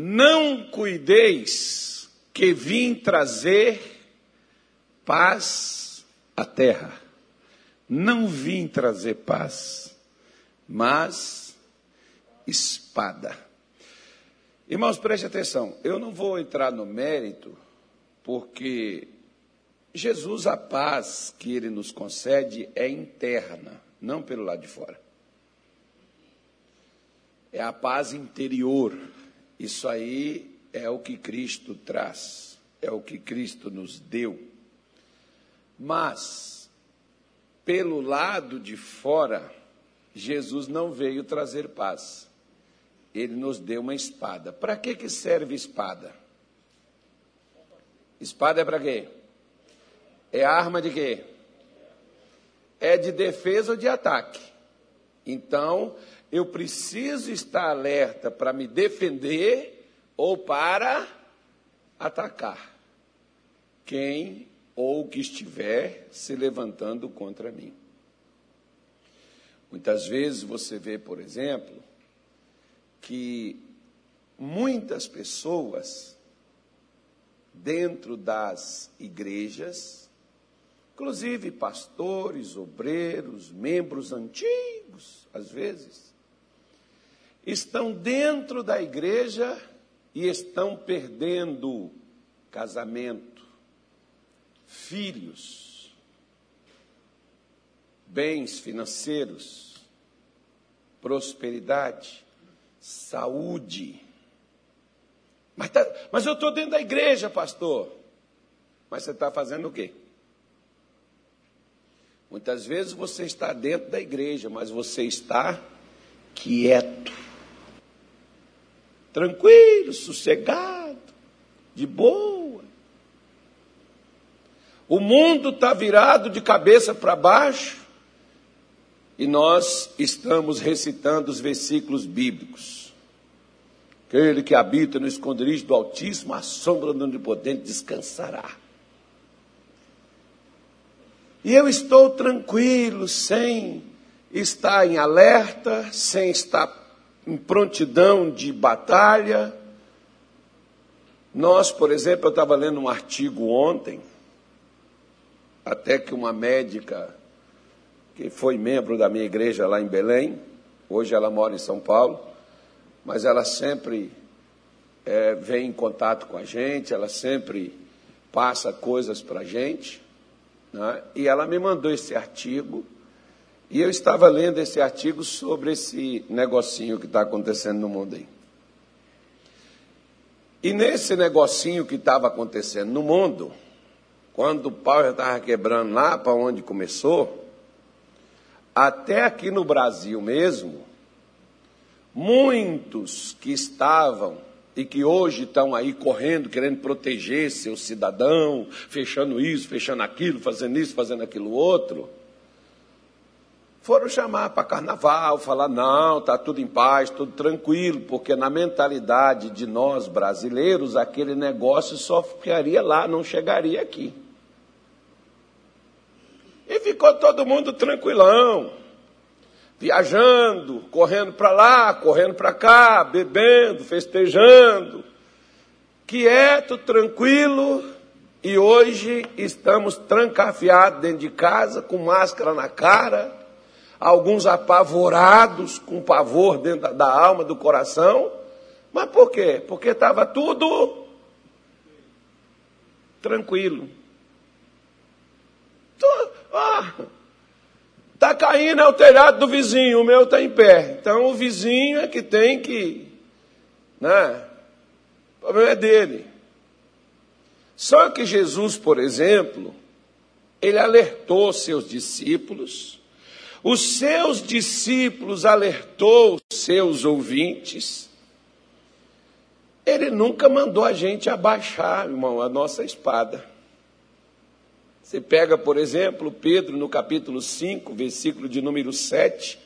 Não cuideis que vim trazer paz à terra. Não vim trazer paz, mas espada. Irmãos, preste atenção. Eu não vou entrar no mérito, porque Jesus, a paz que ele nos concede é interna, não pelo lado de fora. É a paz interior. Isso aí é o que Cristo traz, é o que Cristo nos deu. Mas, pelo lado de fora, Jesus não veio trazer paz. Ele nos deu uma espada. Para que, que serve espada? Espada é para quê? É arma de quê? É de defesa ou de ataque. Então, eu preciso estar alerta para me defender ou para atacar quem ou que estiver se levantando contra mim. Muitas vezes você vê, por exemplo, que muitas pessoas dentro das igrejas, inclusive pastores, obreiros, membros antigos, às vezes, estão dentro da igreja e estão perdendo casamento, filhos, bens financeiros, prosperidade, saúde. Mas, tá, mas eu estou dentro da igreja, pastor. Mas você está fazendo o quê? Muitas vezes você está dentro da igreja, mas você está quieto tranquilo, sossegado, de boa. O mundo está virado de cabeça para baixo e nós estamos recitando os versículos bíblicos. Aquele que habita no esconderijo do Altíssimo, a sombra do Onipotente descansará. E eu estou tranquilo, sem estar em alerta, sem estar em prontidão de batalha. Nós, por exemplo, eu estava lendo um artigo ontem, até que uma médica que foi membro da minha igreja lá em Belém, hoje ela mora em São Paulo, mas ela sempre é, vem em contato com a gente, ela sempre passa coisas para a gente, né? e ela me mandou esse artigo e eu estava lendo esse artigo sobre esse negocinho que está acontecendo no mundo aí. E nesse negocinho que estava acontecendo no mundo, quando o pau já estava quebrando lá para onde começou, até aqui no Brasil mesmo, muitos que estavam e que hoje estão aí correndo, querendo proteger seu cidadão, fechando isso, fechando aquilo, fazendo isso, fazendo aquilo outro, foram chamar para carnaval, falar: não, está tudo em paz, tudo tranquilo, porque na mentalidade de nós brasileiros, aquele negócio só ficaria lá, não chegaria aqui. E ficou todo mundo tranquilão, viajando, correndo para lá, correndo para cá, bebendo, festejando, quieto, tranquilo, e hoje estamos trancafiados dentro de casa, com máscara na cara alguns apavorados, com pavor dentro da alma, do coração. Mas por quê? Porque estava tudo tranquilo. Está caindo é o telhado do vizinho, o meu está em pé. Então o vizinho é que tem que. Né? O problema é dele. Só que Jesus, por exemplo, ele alertou seus discípulos os seus discípulos alertou seus ouvintes. Ele nunca mandou a gente abaixar, irmão, a nossa espada. Você pega, por exemplo, Pedro no capítulo 5, versículo de número 7,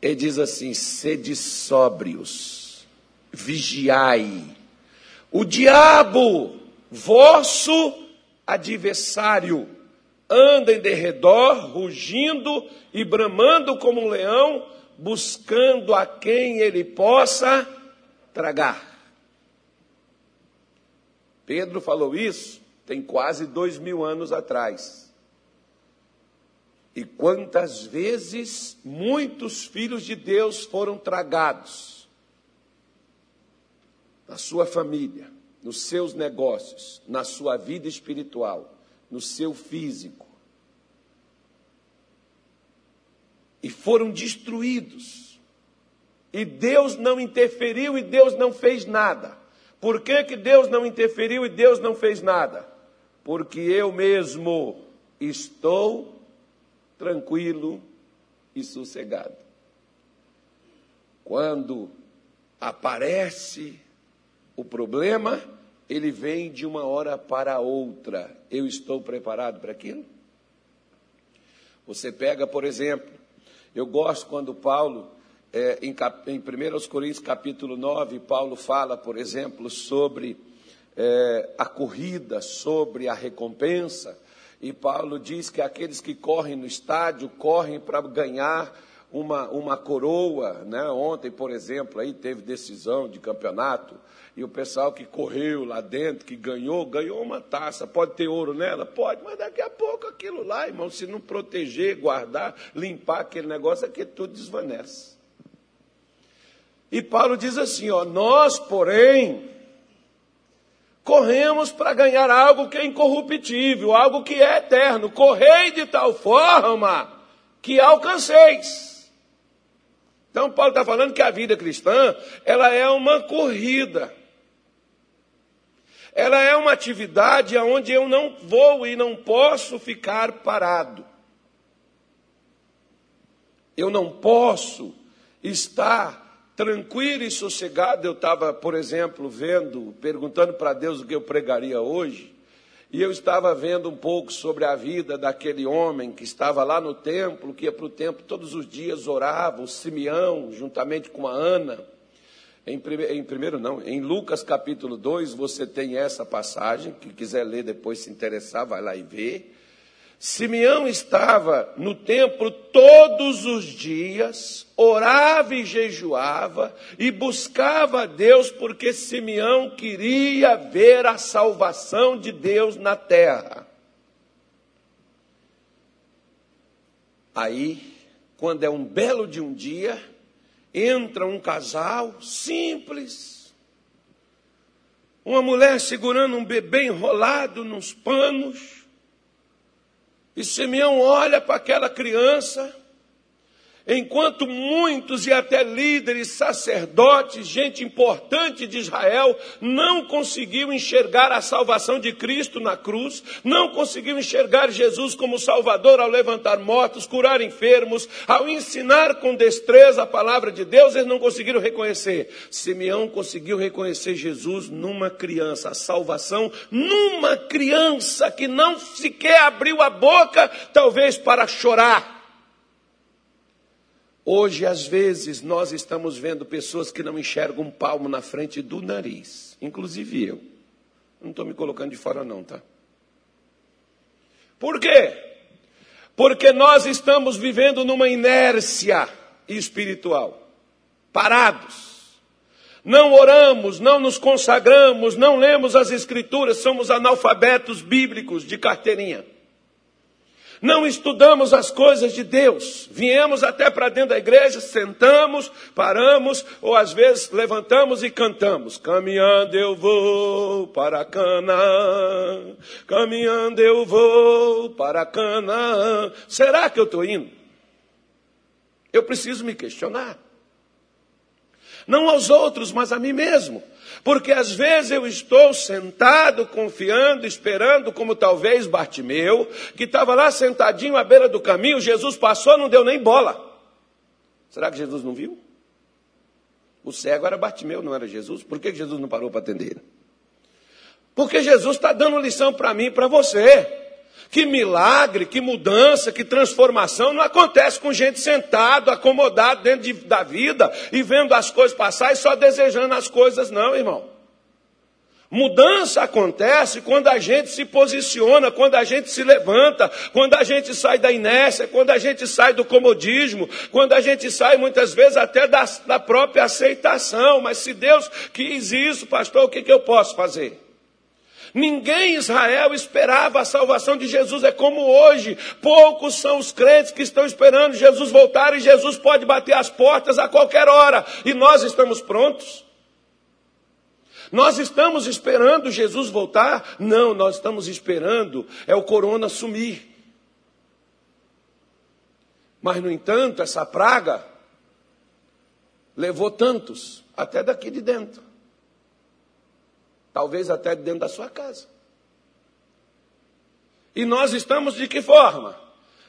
ele diz assim: sede sóbrios, vigiai. O diabo, vosso adversário, anda em derredor, rugindo e bramando como um leão, buscando a quem ele possa tragar. Pedro falou isso tem quase dois mil anos atrás. E quantas vezes muitos filhos de Deus foram tragados na sua família, nos seus negócios, na sua vida espiritual, no seu físico. E foram destruídos. E Deus não interferiu e Deus não fez nada. Por que, que Deus não interferiu e Deus não fez nada? Porque eu mesmo estou tranquilo e sossegado. Quando aparece o problema, ele vem de uma hora para outra. Eu estou preparado para aquilo? Você pega, por exemplo, eu gosto quando Paulo, é, em, em 1 Coríntios capítulo 9, Paulo fala, por exemplo, sobre é, a corrida, sobre a recompensa. E Paulo diz que aqueles que correm no estádio correm para ganhar uma, uma coroa. Né? Ontem, por exemplo, aí teve decisão de campeonato. E o pessoal que correu lá dentro, que ganhou, ganhou uma taça. Pode ter ouro nela? Pode, mas daqui a pouco aquilo lá, irmão, se não proteger, guardar, limpar aquele negócio, aqui tudo desvanece. E Paulo diz assim: ó, nós, porém, corremos para ganhar algo que é incorruptível, algo que é eterno. Correi de tal forma que alcanceis. Então Paulo está falando que a vida cristã ela é uma corrida. Ela é uma atividade onde eu não vou e não posso ficar parado. Eu não posso estar tranquilo e sossegado. Eu estava, por exemplo, vendo, perguntando para Deus o que eu pregaria hoje, e eu estava vendo um pouco sobre a vida daquele homem que estava lá no templo, que ia para o templo todos os dias, orava, o Simeão, juntamente com a Ana. Em, em primeiro, não, em Lucas capítulo 2, você tem essa passagem, que quiser ler depois, se interessar, vai lá e vê. Simeão estava no templo todos os dias, orava e jejuava e buscava a Deus, porque Simeão queria ver a salvação de Deus na terra. Aí, quando é um belo de um dia, entra um casal simples, uma mulher segurando um bebê enrolado nos panos, e Simeão olha para aquela criança Enquanto muitos e até líderes, sacerdotes, gente importante de Israel, não conseguiu enxergar a salvação de Cristo na cruz, não conseguiu enxergar Jesus como Salvador ao levantar mortos, curar enfermos, ao ensinar com destreza a palavra de Deus, eles não conseguiram reconhecer. Simeão conseguiu reconhecer Jesus numa criança, a salvação numa criança que não sequer abriu a boca, talvez para chorar Hoje, às vezes, nós estamos vendo pessoas que não enxergam um palmo na frente do nariz, inclusive eu. Não estou me colocando de fora, não, tá? Por quê? Porque nós estamos vivendo numa inércia espiritual, parados. Não oramos, não nos consagramos, não lemos as Escrituras, somos analfabetos bíblicos de carteirinha. Não estudamos as coisas de Deus. Viemos até para dentro da igreja, sentamos, paramos, ou às vezes levantamos e cantamos. Caminhando eu vou para Canaã, caminhando eu vou para Canaã. Será que eu estou indo? Eu preciso me questionar. Não aos outros, mas a mim mesmo. Porque às vezes eu estou sentado, confiando, esperando, como talvez Bartimeu, que estava lá sentadinho à beira do caminho, Jesus passou, não deu nem bola. Será que Jesus não viu? O cego era Bartimeu, não era Jesus. Por que Jesus não parou para atender? Porque Jesus está dando lição para mim e para você. Que milagre, que mudança, que transformação não acontece com gente sentado, acomodado dentro de, da vida e vendo as coisas passar e só desejando as coisas, não, irmão. Mudança acontece quando a gente se posiciona, quando a gente se levanta, quando a gente sai da inércia, quando a gente sai do comodismo, quando a gente sai muitas vezes até da, da própria aceitação. Mas se Deus quis isso, pastor, o que, que eu posso fazer? Ninguém em Israel esperava a salvação de Jesus. É como hoje. Poucos são os crentes que estão esperando Jesus voltar e Jesus pode bater as portas a qualquer hora. E nós estamos prontos? Nós estamos esperando Jesus voltar? Não, nós estamos esperando é o corona sumir. Mas, no entanto, essa praga levou tantos, até daqui de dentro. Talvez até dentro da sua casa. E nós estamos de que forma?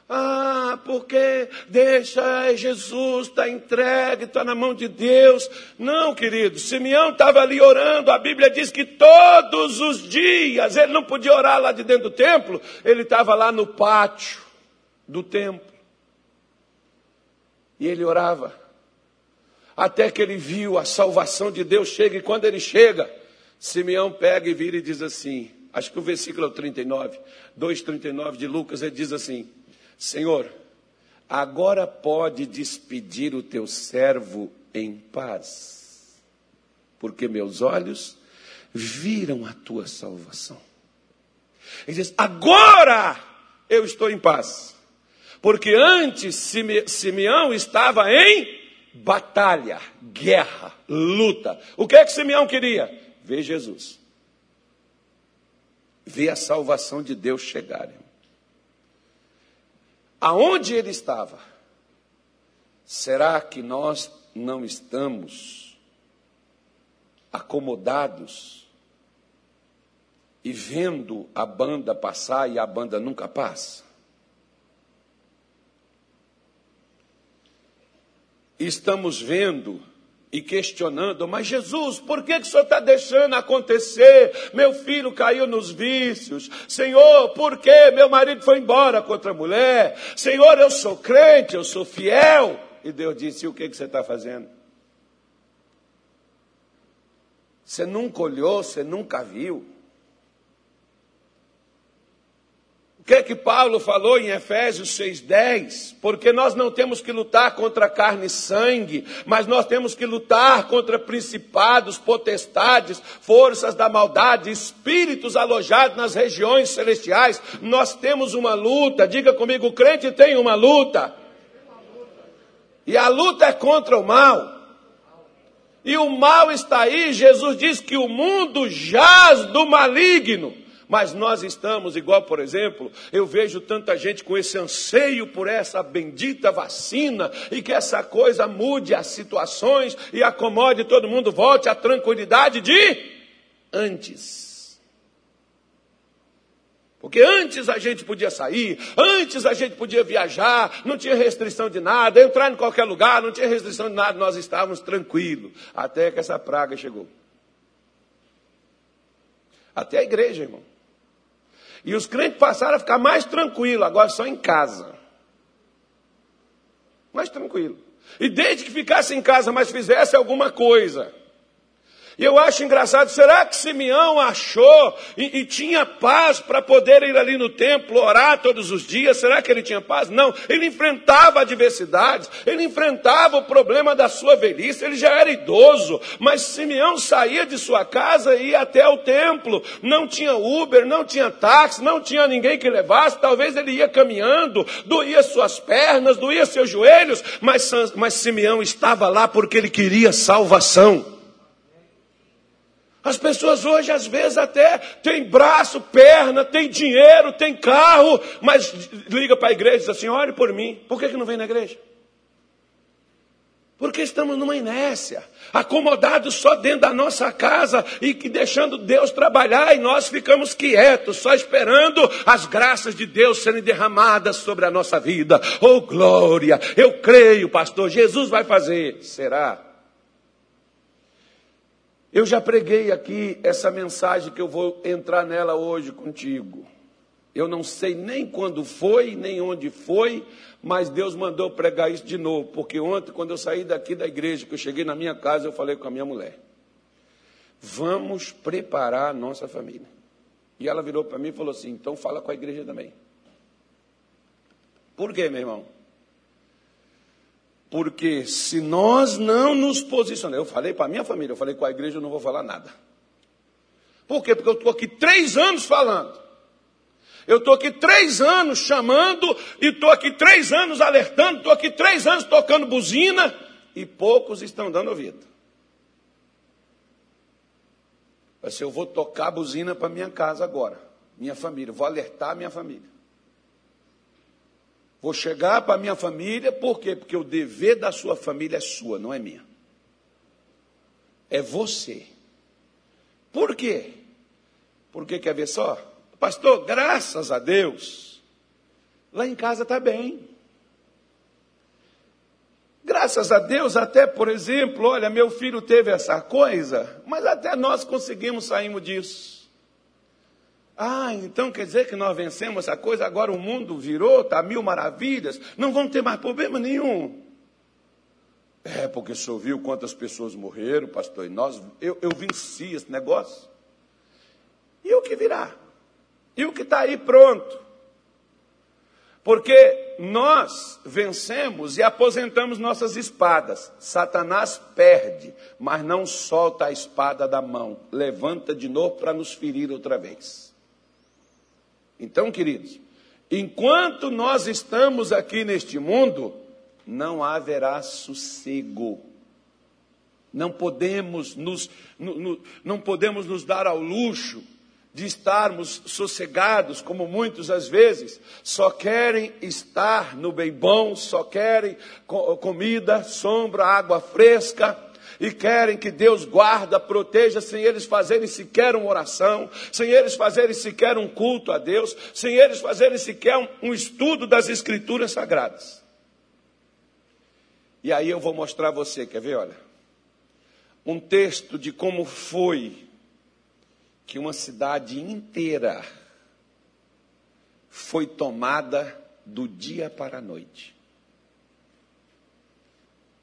Ah, porque deixa Jesus, está entregue, está na mão de Deus. Não, querido, Simeão estava ali orando, a Bíblia diz que todos os dias, ele não podia orar lá de dentro do templo, ele estava lá no pátio do templo. E ele orava, até que ele viu a salvação de Deus chega, e quando ele chega, Simeão pega e vira e diz assim, acho que o versículo 39, 2,39 de Lucas, ele diz assim: Senhor, agora pode despedir o teu servo em paz, porque meus olhos viram a tua salvação. Ele diz: agora eu estou em paz, porque antes Simeão estava em batalha, guerra, luta. O que é que Simeão queria? Ver Jesus. Ver a salvação de Deus chegar aonde ele estava, será que nós não estamos acomodados e vendo a banda passar e a banda nunca passa? Estamos vendo e questionando, mas Jesus, por que, que o Senhor está deixando acontecer? Meu filho caiu nos vícios. Senhor, por que meu marido foi embora contra a mulher? Senhor, eu sou crente, eu sou fiel. E Deus disse: o que, que você está fazendo? Você nunca olhou, você nunca viu. O que é que Paulo falou em Efésios 6,10? Porque nós não temos que lutar contra carne e sangue, mas nós temos que lutar contra principados, potestades, forças da maldade, espíritos alojados nas regiões celestiais. Nós temos uma luta, diga comigo, o crente tem uma luta. E a luta é contra o mal. E o mal está aí, Jesus diz que o mundo jaz do maligno. Mas nós estamos, igual, por exemplo, eu vejo tanta gente com esse anseio por essa bendita vacina e que essa coisa mude as situações e acomode todo mundo, volte à tranquilidade de antes. Porque antes a gente podia sair, antes a gente podia viajar, não tinha restrição de nada, entrar em qualquer lugar, não tinha restrição de nada, nós estávamos tranquilos, até que essa praga chegou. Até a igreja, irmão. E os crentes passaram a ficar mais tranquilos, agora só em casa. Mais tranquilo. E desde que ficasse em casa, mas fizesse alguma coisa, e eu acho engraçado, será que Simeão achou e, e tinha paz para poder ir ali no templo orar todos os dias? Será que ele tinha paz? Não, ele enfrentava adversidades, ele enfrentava o problema da sua velhice, ele já era idoso, mas Simeão saía de sua casa e ia até o templo. Não tinha Uber, não tinha táxi, não tinha ninguém que levasse, talvez ele ia caminhando, doía suas pernas, doía seus joelhos, mas, mas Simeão estava lá porque ele queria salvação. As pessoas hoje, às vezes, até têm braço, perna, têm dinheiro, têm carro, mas liga para a igreja e diz assim: ore por mim. Por que, que não vem na igreja? Porque estamos numa inércia, acomodados só dentro da nossa casa e deixando Deus trabalhar e nós ficamos quietos, só esperando as graças de Deus serem derramadas sobre a nossa vida. Oh glória! Eu creio, pastor, Jesus vai fazer. Será? Eu já preguei aqui essa mensagem que eu vou entrar nela hoje contigo. Eu não sei nem quando foi, nem onde foi, mas Deus mandou pregar isso de novo, porque ontem, quando eu saí daqui da igreja, que eu cheguei na minha casa, eu falei com a minha mulher: vamos preparar a nossa família. E ela virou para mim e falou assim: então fala com a igreja também. Por quê, meu irmão? Porque se nós não nos posicionarmos, eu falei para a minha família, eu falei com a igreja, eu não vou falar nada. Por quê? Porque eu estou aqui três anos falando. Eu estou aqui três anos chamando, e estou aqui três anos alertando, estou aqui três anos tocando buzina, e poucos estão dando ouvido. Mas eu vou tocar buzina para minha casa agora, minha família, vou alertar minha família. Vou chegar para minha família, por quê? Porque o dever da sua família é sua, não é minha. É você. Por quê? Porque quer ver só? Pastor, graças a Deus, lá em casa está bem. Graças a Deus, até por exemplo, olha, meu filho teve essa coisa, mas até nós conseguimos sairmos disso. Ah, então quer dizer que nós vencemos essa coisa, agora o mundo virou, está mil maravilhas, não vamos ter mais problema nenhum. É, porque o senhor viu quantas pessoas morreram, pastor, e nós, eu, eu venci esse negócio. E o que virá? E o que está aí pronto? Porque nós vencemos e aposentamos nossas espadas. Satanás perde, mas não solta a espada da mão. Levanta de novo para nos ferir outra vez. Então, queridos, enquanto nós estamos aqui neste mundo, não haverá sossego. Não podemos nos, não podemos nos dar ao luxo de estarmos sossegados, como muitos às vezes só querem estar no bem bom, só querem comida, sombra, água fresca, e querem que Deus guarda, proteja, sem eles fazerem sequer uma oração, sem eles fazerem sequer um culto a Deus, sem eles fazerem sequer um, um estudo das Escrituras Sagradas. E aí eu vou mostrar a você, quer ver? Olha, um texto de como foi que uma cidade inteira foi tomada do dia para a noite.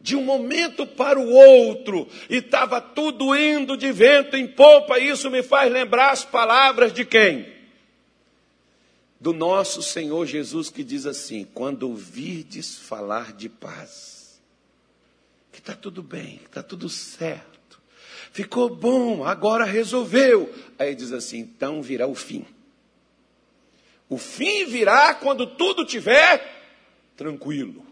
De um momento para o outro, e estava tudo indo de vento em popa, isso me faz lembrar as palavras de quem? Do nosso Senhor Jesus que diz assim: quando ouvirdes falar de paz, que está tudo bem, que está tudo certo ficou bom, agora resolveu. Aí diz assim: então virá o fim. O fim virá quando tudo tiver tranquilo.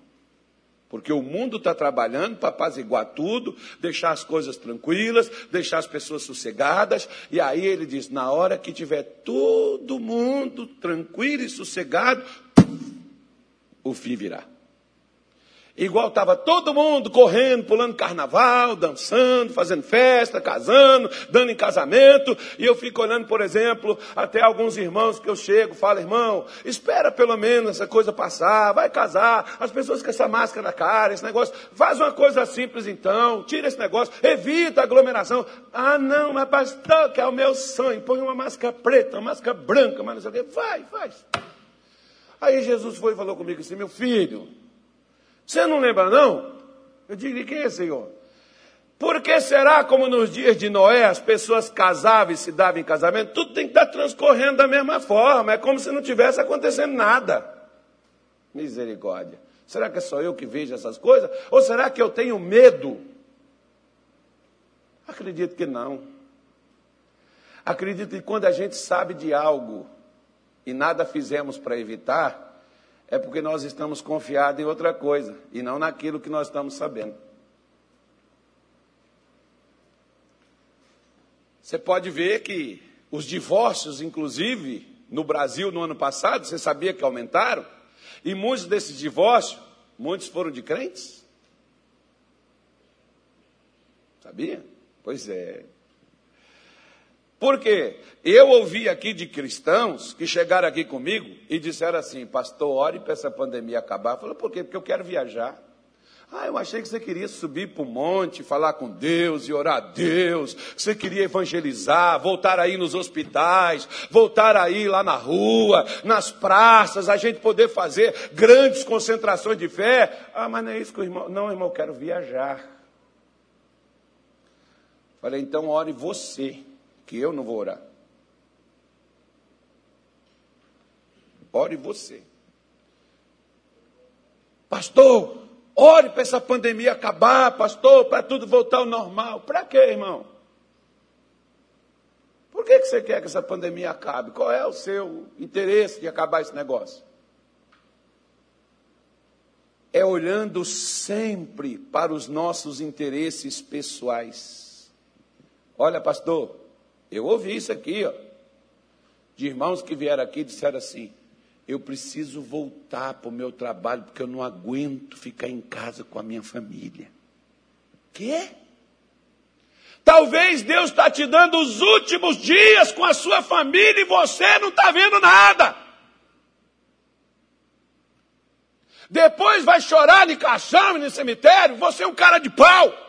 Porque o mundo está trabalhando para apaziguar tudo, deixar as coisas tranquilas, deixar as pessoas sossegadas. E aí ele diz: na hora que tiver todo mundo tranquilo e sossegado, o fim virá. Igual estava todo mundo correndo, pulando carnaval, dançando, fazendo festa, casando, dando em casamento. E eu fico olhando, por exemplo, até alguns irmãos que eu chego, falo, irmão, espera pelo menos essa coisa passar, vai casar, as pessoas com essa máscara na cara, esse negócio, faz uma coisa simples então, tira esse negócio, evita aglomeração. Ah, não, mas pastor, que é o meu sonho, põe uma máscara preta, uma máscara branca, mas não sei o quê, vai, faz. Aí Jesus foi e falou comigo assim, meu filho, você não lembra, não? Eu digo, de quem é, Senhor? Por que será como nos dias de Noé as pessoas casavam e se davam em casamento? Tudo tem que estar transcorrendo da mesma forma. É como se não tivesse acontecendo nada. Misericórdia. Será que é só eu que vejo essas coisas? Ou será que eu tenho medo? Acredito que não. Acredito que quando a gente sabe de algo e nada fizemos para evitar, é porque nós estamos confiados em outra coisa e não naquilo que nós estamos sabendo. Você pode ver que os divórcios, inclusive, no Brasil no ano passado, você sabia que aumentaram? E muitos desses divórcios, muitos foram de crentes? Sabia? Pois é. Porque eu ouvi aqui de cristãos que chegaram aqui comigo e disseram assim, pastor, ore para essa pandemia acabar. Eu falei, por quê? Porque eu quero viajar. Ah, eu achei que você queria subir para o monte, falar com Deus e orar a Deus. Você queria evangelizar, voltar aí nos hospitais, voltar aí lá na rua, nas praças, a gente poder fazer grandes concentrações de fé. Ah, mas não é isso que o irmão. Não, irmão, eu quero viajar. Falei, então ore você que eu não vou orar. Ore você. Pastor, ore para essa pandemia acabar, pastor, para tudo voltar ao normal. Para quê, irmão? Por que, que você quer que essa pandemia acabe? Qual é o seu interesse de acabar esse negócio? É olhando sempre para os nossos interesses pessoais. Olha, pastor, eu ouvi isso aqui, ó, de irmãos que vieram aqui e disseram assim: eu preciso voltar para o meu trabalho porque eu não aguento ficar em casa com a minha família. Quê? Talvez Deus está te dando os últimos dias com a sua família e você não está vendo nada. Depois vai chorar de caixão no cemitério, você é um cara de pau.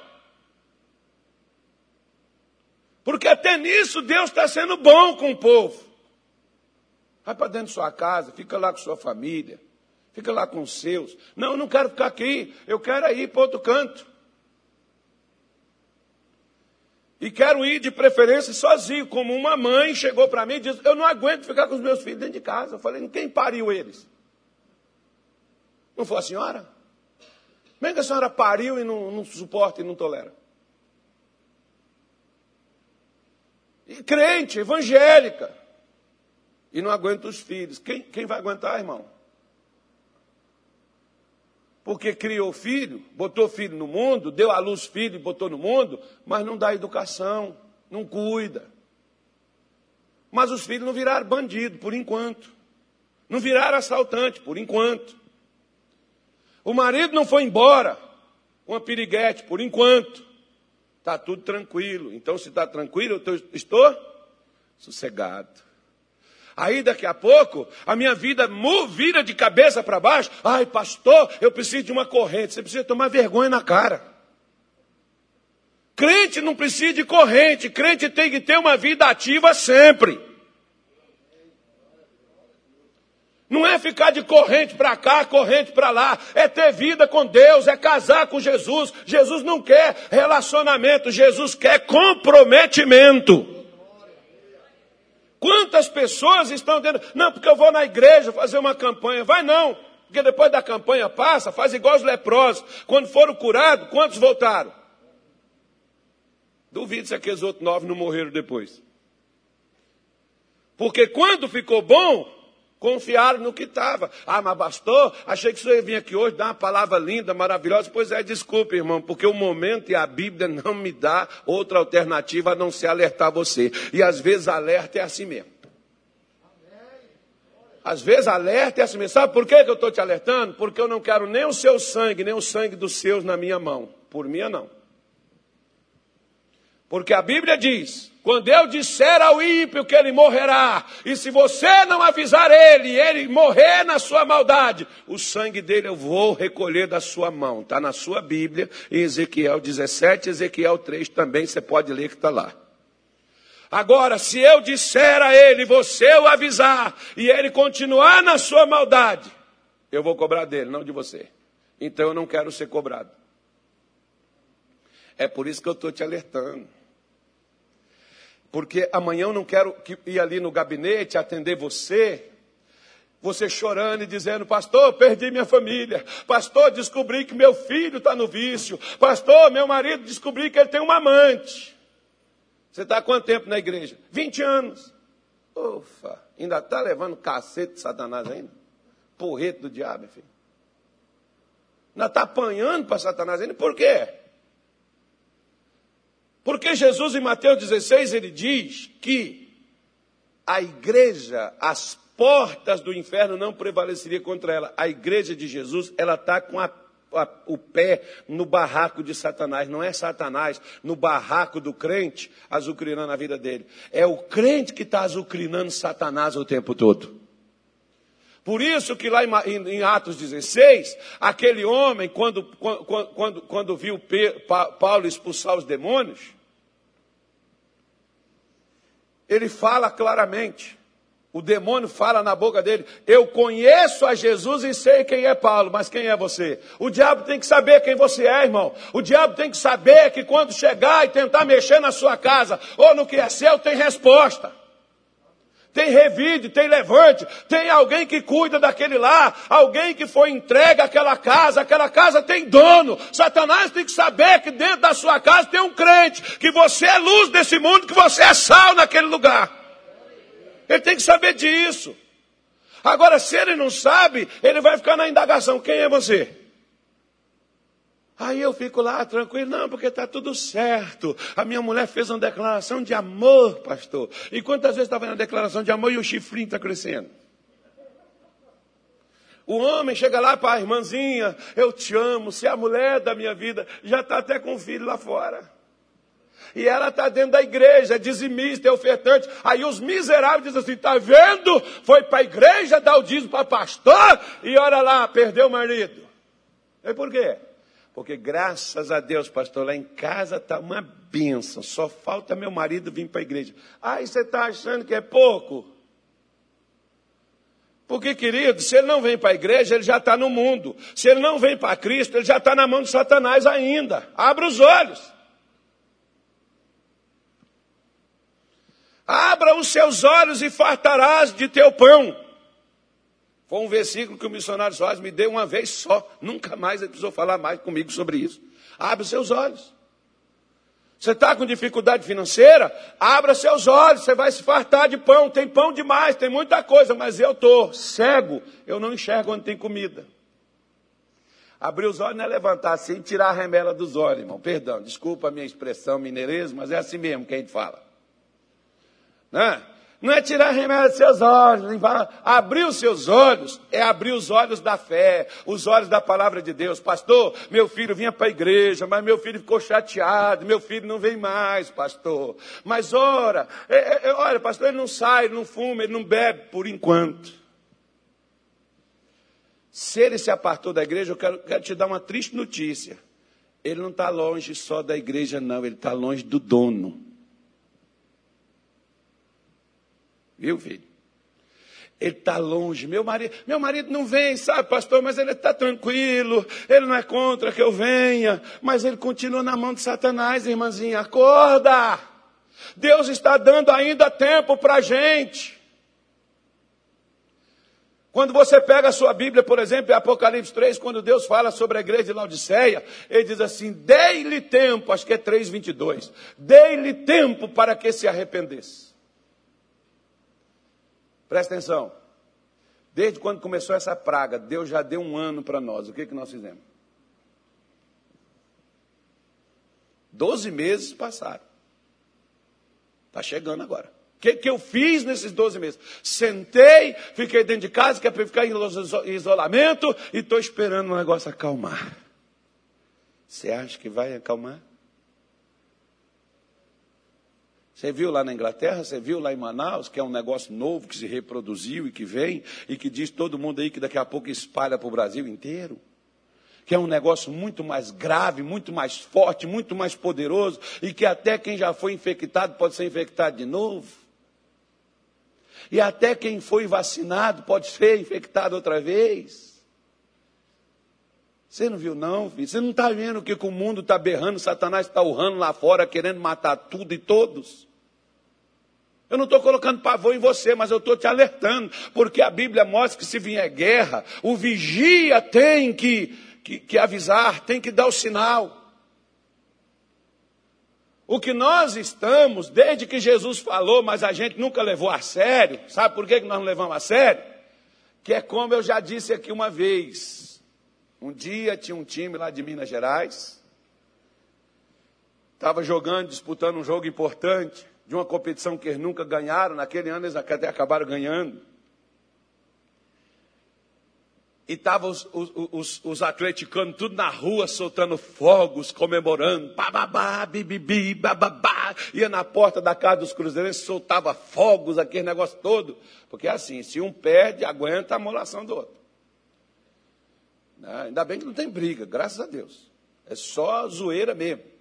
Porque até nisso Deus está sendo bom com o povo. Vai para dentro de sua casa, fica lá com sua família, fica lá com os seus. Não, eu não quero ficar aqui, eu quero ir para outro canto. E quero ir de preferência sozinho, como uma mãe chegou para mim e disse: Eu não aguento ficar com os meus filhos dentro de casa. Eu falei: Quem pariu eles? Não foi a senhora? Como é que a senhora pariu e não, não suporta e não tolera? Crente, evangélica, e não aguenta os filhos. Quem, quem vai aguentar, irmão? porque criou filho, botou filho no mundo, deu à luz filho e botou no mundo, mas não dá educação, não cuida. Mas os filhos não viraram bandido, por enquanto. Não viraram assaltante, por enquanto. O marido não foi embora com a piriguete, por enquanto. Está tudo tranquilo. Então, se está tranquilo, eu estou sossegado. Aí daqui a pouco, a minha vida vira de cabeça para baixo. Ai, pastor, eu preciso de uma corrente. Você precisa tomar vergonha na cara. Crente não precisa de corrente. Crente tem que ter uma vida ativa sempre. Não é ficar de corrente para cá, corrente para lá. É ter vida com Deus, é casar com Jesus. Jesus não quer relacionamento, Jesus quer comprometimento. Quantas pessoas estão dizendo, não, porque eu vou na igreja fazer uma campanha. Vai não, porque depois da campanha passa, faz igual os leprosos. Quando foram curados, quantos voltaram? Duvido se aqueles outros nove não morreram depois. Porque quando ficou bom, Confiaram no que estava. Ah, mas bastou? Achei que o senhor vir aqui hoje dar uma palavra linda, maravilhosa. Pois é, desculpe, irmão, porque o momento e a Bíblia não me dá outra alternativa a não ser alertar você. E às vezes alerta é assim mesmo. Às vezes alerta é assim mesmo. Sabe por que eu estou te alertando? Porque eu não quero nem o seu sangue, nem o sangue dos seus na minha mão. Por minha não. Porque a Bíblia diz: quando eu disser ao ímpio que ele morrerá, e se você não avisar ele, ele morrer na sua maldade, o sangue dele eu vou recolher da sua mão. Está na sua Bíblia, em Ezequiel 17, Ezequiel 3 também, você pode ler que está lá. Agora, se eu disser a ele, você o avisar, e ele continuar na sua maldade, eu vou cobrar dele, não de você. Então eu não quero ser cobrado. É por isso que eu estou te alertando porque amanhã eu não quero ir ali no gabinete atender você, você chorando e dizendo, pastor, perdi minha família, pastor, descobri que meu filho está no vício, pastor, meu marido descobri que ele tem uma amante. Você está há quanto tempo na igreja? 20 anos. Ufa, ainda está levando cacete de Satanás ainda? Porreto do diabo, filho. Ainda está apanhando para Satanás ainda? Por quê? Porque Jesus em Mateus 16 ele diz que a igreja, as portas do inferno não prevaleceriam contra ela. A igreja de Jesus, ela está com a, o pé no barraco de Satanás. Não é Satanás no barraco do crente azucrinando a vida dele. É o crente que está azucrinando Satanás o tempo todo. Por isso que lá em, Atos 16, aquele homem, quando, quando, quando, viu Paulo expulsar os demônios, ele fala claramente. O demônio fala na boca dele: Eu conheço a Jesus e sei quem é Paulo, mas quem é você? O diabo tem que saber quem você é, irmão. O diabo tem que saber que quando chegar e tentar mexer na sua casa ou no que é seu, tem resposta tem revide, tem levante, tem alguém que cuida daquele lá, alguém que foi entregue àquela casa, aquela casa tem dono. Satanás tem que saber que dentro da sua casa tem um crente, que você é luz desse mundo, que você é sal naquele lugar. Ele tem que saber disso. Agora, se ele não sabe, ele vai ficar na indagação: quem é você? Aí eu fico lá tranquilo, não, porque está tudo certo. A minha mulher fez uma declaração de amor, pastor. E quantas vezes estava na declaração de amor e o chifrinho está crescendo? O homem chega lá para a irmãzinha, eu te amo, se é a mulher da minha vida, já está até com o filho lá fora. E ela está dentro da igreja, é dizimista, é ofertante. Aí os miseráveis dizem assim: está vendo? Foi para a igreja dar o dízimo para pastor e olha lá, perdeu o marido. E por quê? Porque graças a Deus, pastor, lá em casa está uma bênção. Só falta meu marido vir para a igreja. Aí você está achando que é pouco? Porque, querido, se ele não vem para a igreja, ele já está no mundo. Se ele não vem para Cristo, ele já está na mão de Satanás ainda. Abra os olhos. Abra os seus olhos e fartarás de teu pão. Foi um versículo que o missionário Soares me deu uma vez só. Nunca mais ele precisou falar mais comigo sobre isso. Abre seus olhos. Você está com dificuldade financeira? Abra seus olhos, você vai se fartar de pão. Tem pão demais, tem muita coisa, mas eu estou cego, eu não enxergo onde tem comida. Abrir os olhos não é levantar assim tirar a remela dos olhos, irmão. Perdão, desculpa a minha expressão mineirês, mas é assim mesmo que a gente fala. Né? Não é tirar remédio dos seus olhos, abrir os seus olhos, é abrir os olhos da fé, os olhos da palavra de Deus. Pastor, meu filho vinha para a igreja, mas meu filho ficou chateado, meu filho não vem mais, pastor. Mas ora, é, é, olha, pastor, ele não sai, ele não fuma, ele não bebe por enquanto. Se ele se apartou da igreja, eu quero, quero te dar uma triste notícia. Ele não está longe só da igreja, não, ele está longe do dono. Viu, filho? Ele está longe. Meu marido, meu marido não vem, sabe, pastor, mas ele está tranquilo. Ele não é contra que eu venha. Mas ele continua na mão de Satanás, irmãzinha. Acorda! Deus está dando ainda tempo para a gente. Quando você pega a sua Bíblia, por exemplo, em Apocalipse 3, quando Deus fala sobre a igreja de Laodiceia, ele diz assim: dei-lhe tempo, acho que é 3,22, dei-lhe tempo para que se arrependesse. Presta atenção. Desde quando começou essa praga, Deus já deu um ano para nós. O que, que nós fizemos? Doze meses passaram. Está chegando agora. O que, que eu fiz nesses 12 meses? Sentei, fiquei dentro de casa, que é para ficar em isolamento, e estou esperando o negócio acalmar. Você acha que vai acalmar? Você viu lá na Inglaterra, você viu lá em Manaus, que é um negócio novo que se reproduziu e que vem, e que diz todo mundo aí que daqui a pouco espalha para o Brasil inteiro. Que é um negócio muito mais grave, muito mais forte, muito mais poderoso, e que até quem já foi infectado pode ser infectado de novo. E até quem foi vacinado pode ser infectado outra vez. Você não viu, não, filho? Você não está vendo que o mundo está berrando, Satanás está urrando lá fora, querendo matar tudo e todos? Eu não estou colocando pavor em você, mas eu estou te alertando, porque a Bíblia mostra que se vier guerra, o vigia tem que, que, que avisar, tem que dar o sinal. O que nós estamos, desde que Jesus falou, mas a gente nunca levou a sério, sabe por que nós não levamos a sério? Que é como eu já disse aqui uma vez. Um dia tinha um time lá de Minas Gerais, estava jogando, disputando um jogo importante de uma competição que eles nunca ganharam, naquele ano eles até acabaram ganhando. E estavam os, os, os, os, atleticanos tudo na rua soltando fogos, comemorando, bababá, bibibi, bababá. Ia na porta da casa dos cruzeirenses, soltava fogos, aquele negócio todo. Porque é assim, se um perde, aguenta a molação do outro. Ainda bem que não tem briga, graças a Deus. É só zoeira mesmo.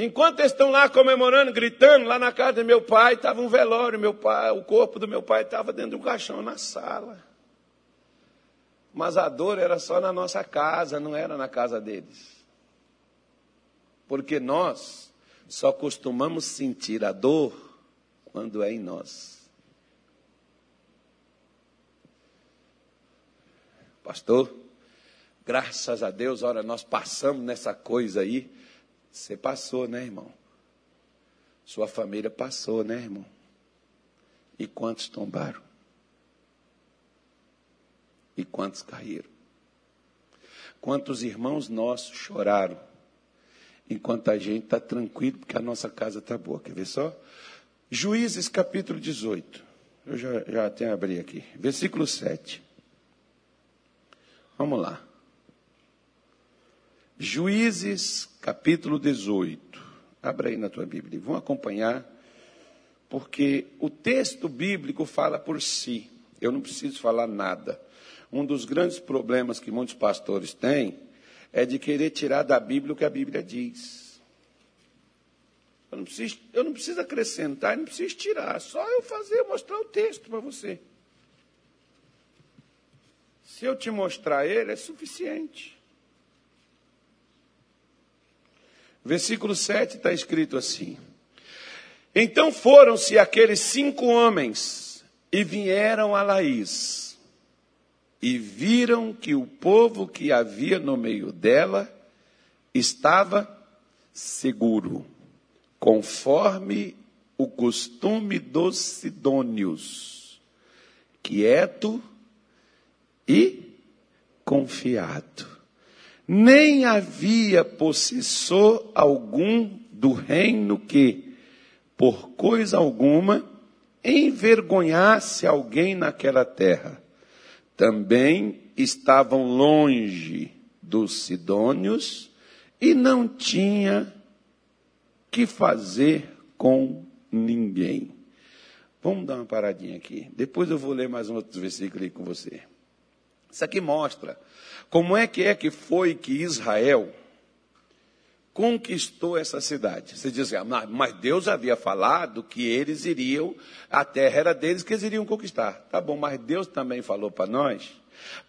Enquanto eles estão lá comemorando, gritando, lá na casa do meu pai, estava um velório, meu pai, o corpo do meu pai estava dentro de um caixão na sala. Mas a dor era só na nossa casa, não era na casa deles. Porque nós só costumamos sentir a dor quando é em nós. Pastor, graças a Deus, olha, nós passamos nessa coisa aí você passou, né, irmão? Sua família passou, né, irmão? E quantos tombaram? E quantos caíram? Quantos irmãos nossos choraram? Enquanto a gente está tranquilo, porque a nossa casa está boa. Quer ver só? Juízes capítulo 18. Eu já, já até abri aqui. Versículo 7. Vamos lá. Juízes capítulo 18. Abra aí na tua Bíblia. Vão acompanhar, porque o texto bíblico fala por si. Eu não preciso falar nada. Um dos grandes problemas que muitos pastores têm é de querer tirar da Bíblia o que a Bíblia diz. Eu não preciso, eu não preciso acrescentar, não preciso tirar, só eu fazer, mostrar o texto para você. Se eu te mostrar ele, é suficiente. Versículo 7 está escrito assim: Então foram-se aqueles cinco homens e vieram a Laís e viram que o povo que havia no meio dela estava seguro, conforme o costume dos sidônios, quieto e confiado. Nem havia possessor algum do reino que, por coisa alguma, envergonhasse alguém naquela terra também estavam longe dos sidônios e não tinha que fazer com ninguém. Vamos dar uma paradinha aqui. Depois eu vou ler mais um outro versículo aí com você. Isso aqui mostra como é que é que foi que Israel conquistou essa cidade. Você diz, assim, mas Deus havia falado que eles iriam, a terra era deles que eles iriam conquistar. Tá bom, mas Deus também falou para nós,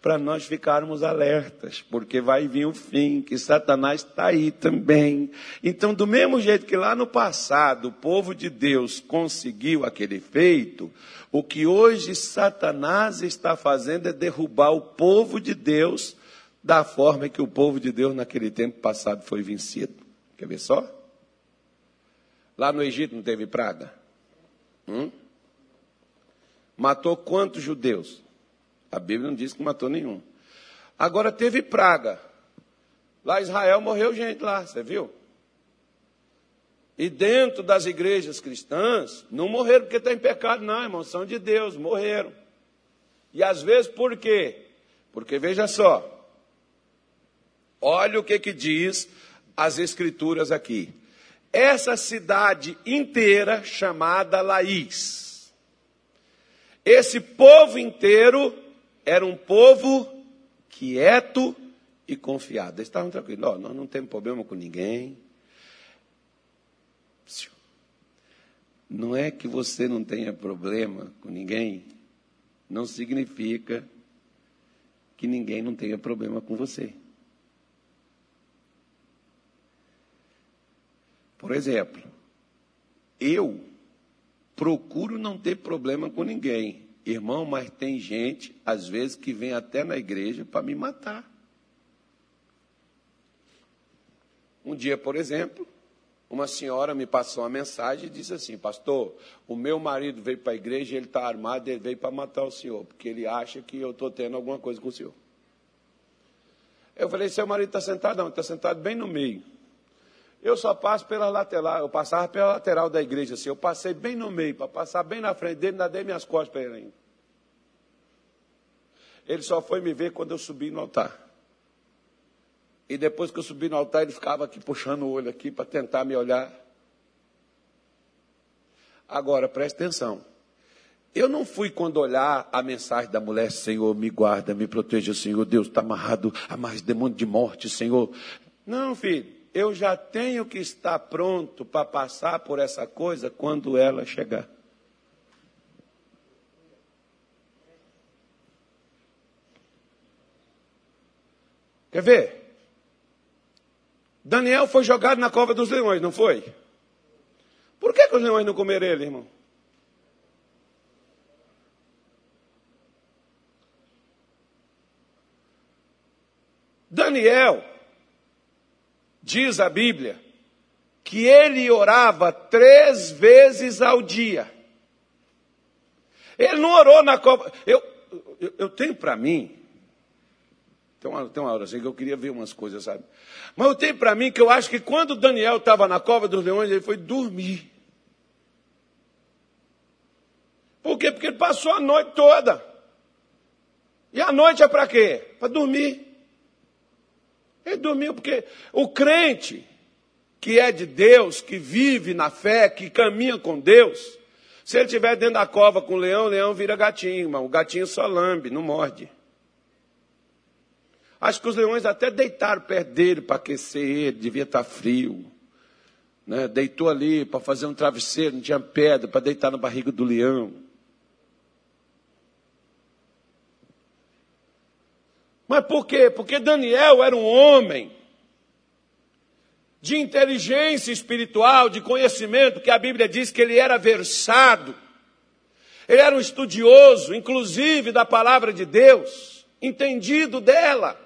para nós ficarmos alertas, porque vai vir o fim, que Satanás está aí também. Então, do mesmo jeito que lá no passado o povo de Deus conseguiu aquele feito, o que hoje Satanás está fazendo é derrubar o povo de Deus da forma que o povo de Deus naquele tempo passado foi vencido. Quer ver só? Lá no Egito não teve praga? Hum? Matou quantos judeus? A Bíblia não diz que matou nenhum. Agora teve praga. Lá em Israel morreu gente lá, você viu? E dentro das igrejas cristãs, não morreram porque está em pecado, não, irmão, são de Deus, morreram. E às vezes por quê? Porque veja só, Olha o que, que diz as escrituras aqui. Essa cidade inteira chamada Laís. Esse povo inteiro era um povo quieto e confiado. Eles estavam tranquilos. Nós não temos problema com ninguém. Não é que você não tenha problema com ninguém, não significa que ninguém não tenha problema com você. Por exemplo, eu procuro não ter problema com ninguém. Irmão, mas tem gente, às vezes, que vem até na igreja para me matar. Um dia, por exemplo, uma senhora me passou uma mensagem e disse assim: Pastor, o meu marido veio para a igreja, ele está armado, ele veio para matar o senhor, porque ele acha que eu estou tendo alguma coisa com o senhor. Eu falei: Seu marido está sentado? Não, está sentado bem no meio. Eu só passo pela lateral, eu passava pela lateral da igreja, assim, eu passei bem no meio, para passar bem na frente dele, ainda dei minhas costas para ele ainda. Ele só foi me ver quando eu subi no altar. E depois que eu subi no altar, ele ficava aqui puxando o olho aqui para tentar me olhar. Agora, preste atenção. Eu não fui quando olhar a mensagem da mulher, Senhor, me guarda, me proteja, Senhor, Deus está amarrado a mais demônio de morte, Senhor. Não, filho eu já tenho que estar pronto para passar por essa coisa quando ela chegar. Quer ver? Daniel foi jogado na cova dos leões, não foi? Por que, que os leões não comeram ele, irmão? Daniel diz a Bíblia, que ele orava três vezes ao dia. Ele não orou na cova. Eu, eu, eu tenho para mim, tem uma, tem uma hora assim que eu queria ver umas coisas, sabe? Mas eu tenho para mim que eu acho que quando Daniel estava na cova dos leões, ele foi dormir. Por quê? Porque ele passou a noite toda. E a noite é para quê? Para dormir. Ele dormiu porque o crente que é de Deus, que vive na fé, que caminha com Deus, se ele estiver dentro da cova com o leão, o leão vira gatinho, irmão. O gatinho só lambe, não morde. Acho que os leões até deitaram perto dele para aquecer ele, devia estar frio. Né? Deitou ali para fazer um travesseiro, não tinha pedra, para deitar na barriga do leão. Mas por quê? Porque Daniel era um homem de inteligência espiritual, de conhecimento, que a Bíblia diz que ele era versado. Ele era um estudioso, inclusive da palavra de Deus, entendido dela.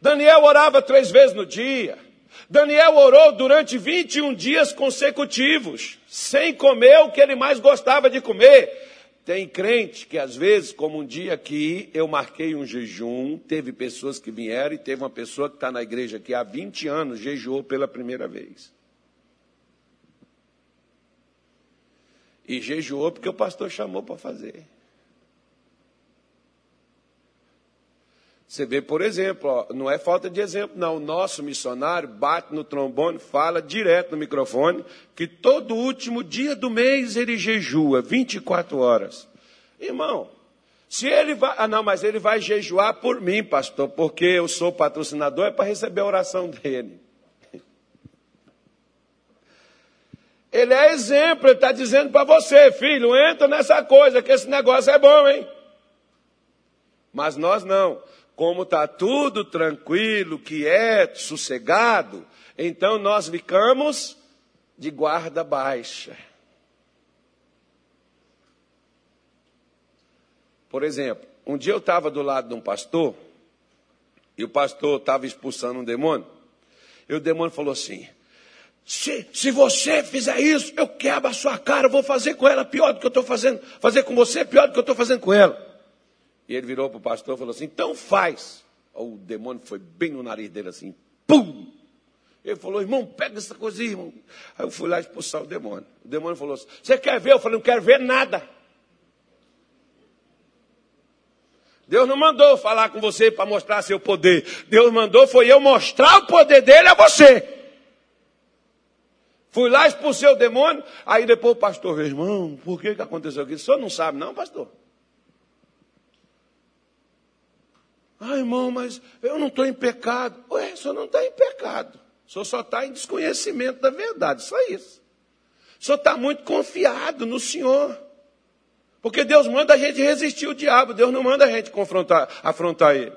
Daniel orava três vezes no dia. Daniel orou durante 21 dias consecutivos, sem comer o que ele mais gostava de comer. Tem crente que às vezes, como um dia aqui, eu marquei um jejum, teve pessoas que vieram e teve uma pessoa que está na igreja aqui há 20 anos, jejuou pela primeira vez. E jejuou porque o pastor chamou para fazer. Você vê, por exemplo, ó, não é falta de exemplo, não. O nosso missionário bate no trombone, fala direto no microfone, que todo último dia do mês ele jejua, 24 horas. Irmão, se ele vai. Ah, não, mas ele vai jejuar por mim, pastor, porque eu sou patrocinador, é para receber a oração dele. Ele é exemplo, ele está dizendo para você, filho, entra nessa coisa, que esse negócio é bom, hein? Mas nós não como está tudo tranquilo, quieto, sossegado, então nós ficamos de guarda baixa. Por exemplo, um dia eu estava do lado de um pastor, e o pastor estava expulsando um demônio, e o demônio falou assim: se, se você fizer isso, eu quebro a sua cara, vou fazer com ela pior do que eu estou fazendo, fazer com você pior do que eu estou fazendo com ela. E ele virou para o pastor e falou assim: então faz. O demônio foi bem no nariz dele assim, pum! Ele falou, irmão, pega essa coisa aí, irmão. Aí eu fui lá expulsar o demônio. O demônio falou assim: Você quer ver? Eu falei, não quero ver nada. Deus não mandou falar com você para mostrar seu poder. Deus mandou foi eu mostrar o poder dele a você. Fui lá, expulsei o demônio. Aí depois o pastor veio, irmão, por que, que aconteceu aquilo? O senhor não sabe, não, pastor? Ah, irmão, mas eu não estou em pecado. Ué, o senhor não está em pecado. O senhor só está em desconhecimento da verdade, só isso. O senhor está muito confiado no Senhor. Porque Deus manda a gente resistir o diabo, Deus não manda a gente confrontar, afrontar ele.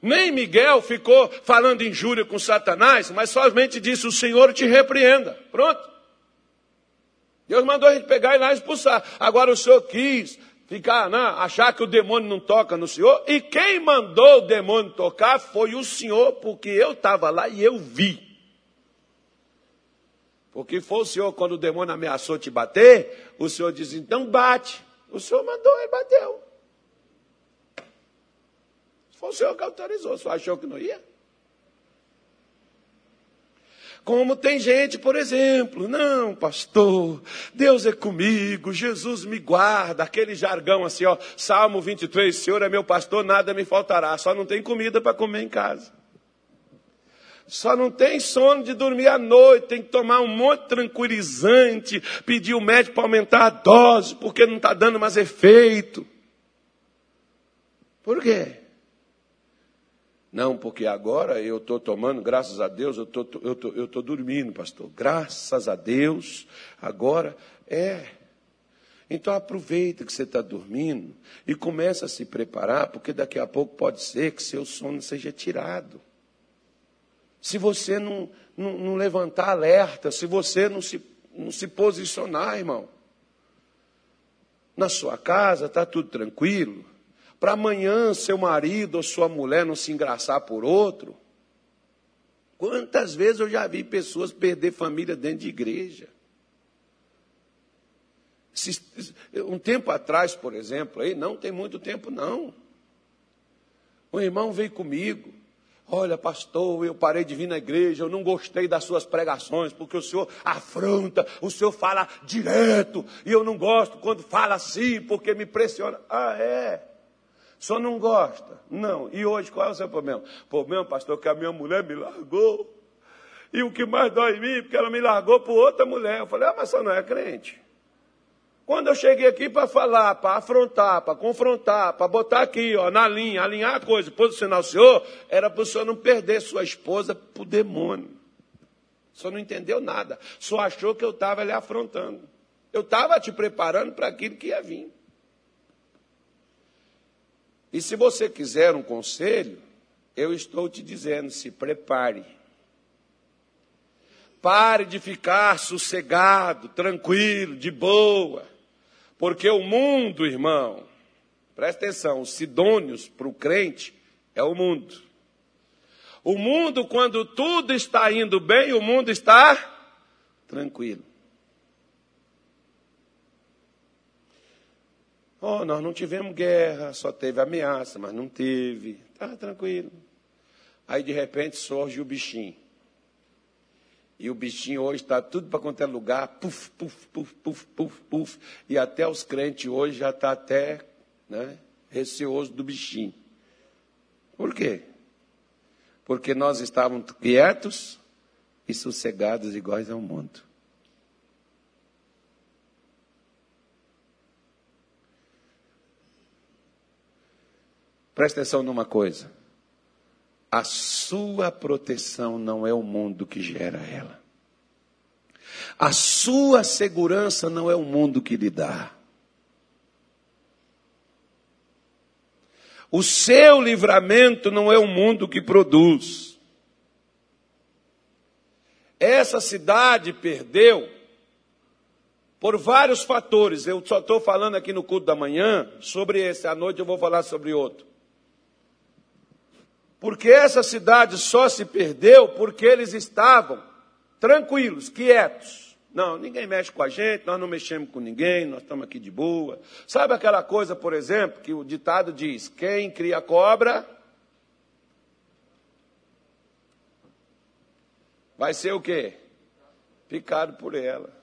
Nem Miguel ficou falando injúria com Satanás, mas somente disse: O Senhor te repreenda. Pronto. Deus mandou a gente pegar e lá expulsar. Agora o Senhor quis ficar, né, achar que o demônio não toca no Senhor. E quem mandou o demônio tocar foi o Senhor, porque eu estava lá e eu vi. Porque foi o Senhor, quando o demônio ameaçou te bater, o Senhor diz, então bate. O Senhor mandou, ele bateu. Foi o Senhor que autorizou, o Senhor achou que não ia? Como tem gente, por exemplo, não, pastor, Deus é comigo, Jesus me guarda, aquele jargão assim, ó, Salmo 23, Senhor é meu pastor, nada me faltará, só não tem comida para comer em casa. Só não tem sono de dormir à noite, tem que tomar um monte de tranquilizante, pedir o médico para aumentar a dose, porque não está dando mais efeito. Por quê? Não, porque agora eu estou tomando, graças a Deus, eu tô, estou tô, eu tô dormindo, pastor. Graças a Deus, agora é. Então aproveita que você está dormindo e começa a se preparar, porque daqui a pouco pode ser que seu sono seja tirado. Se você não, não, não levantar alerta, se você não se, não se posicionar, irmão. Na sua casa está tudo tranquilo, para amanhã seu marido ou sua mulher não se engraçar por outro. Quantas vezes eu já vi pessoas perder família dentro de igreja? Um tempo atrás, por exemplo, aí não tem muito tempo não. Um irmão veio comigo. Olha, pastor, eu parei de vir na igreja, eu não gostei das suas pregações, porque o senhor afronta, o senhor fala direto, e eu não gosto quando fala assim, porque me pressiona. Ah, é? Senhor não gosta? Não. E hoje qual é o seu problema? Problema, pastor, que a minha mulher me largou. E o que mais dói em mim, porque ela me largou por outra mulher. Eu falei, ah, mas você não é crente. Quando eu cheguei aqui para falar, para afrontar, para confrontar, para botar aqui, ó, na linha, alinhar a coisa, posicionar o senhor, era para o senhor não perder sua esposa para o demônio. O senhor não entendeu nada. Só achou que eu estava lhe afrontando. Eu estava te preparando para aquilo que ia vir. E se você quiser um conselho, eu estou te dizendo, se prepare. Pare de ficar sossegado, tranquilo, de boa. Porque o mundo, irmão, presta atenção, os sidônios para o crente é o mundo. O mundo, quando tudo está indo bem, o mundo está tranquilo. Oh, nós não tivemos guerra, só teve ameaça, mas não teve. Tá tranquilo. Aí de repente surge o bichinho. E o bichinho hoje está tudo para quanto é lugar, puf, puf, puf, puf, puf, puf. E até os crentes hoje já está até né, receoso do bichinho. Por quê? Porque nós estávamos quietos e sossegados iguais ao mundo. Presta atenção numa coisa. A sua proteção não é o mundo que gera ela. A sua segurança não é o mundo que lhe dá. O seu livramento não é o mundo que produz. Essa cidade perdeu por vários fatores. Eu só estou falando aqui no culto da manhã sobre esse, à noite eu vou falar sobre outro. Porque essa cidade só se perdeu porque eles estavam tranquilos, quietos. Não, ninguém mexe com a gente, nós não mexemos com ninguém, nós estamos aqui de boa. Sabe aquela coisa, por exemplo, que o ditado diz: quem cria cobra vai ser o quê? Picado por ela.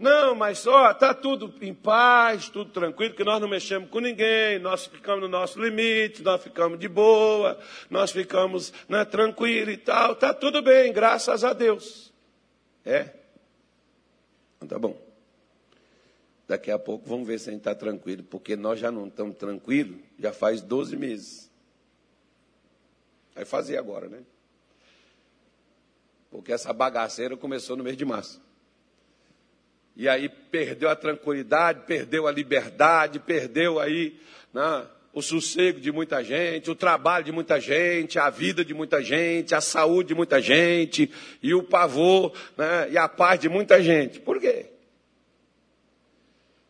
Não, mas só está tudo em paz, tudo tranquilo, que nós não mexemos com ninguém, nós ficamos no nosso limite, nós ficamos de boa, nós ficamos né, tranquilo e tal, está tudo bem, graças a Deus. É? Então tá bom. Daqui a pouco vamos ver se a gente está tranquilo, porque nós já não estamos tranquilos, já faz 12 meses. Vai fazer agora, né? Porque essa bagaceira começou no mês de março. E aí perdeu a tranquilidade, perdeu a liberdade, perdeu aí né, o sossego de muita gente, o trabalho de muita gente, a vida de muita gente, a saúde de muita gente, e o pavor né, e a paz de muita gente. Por quê?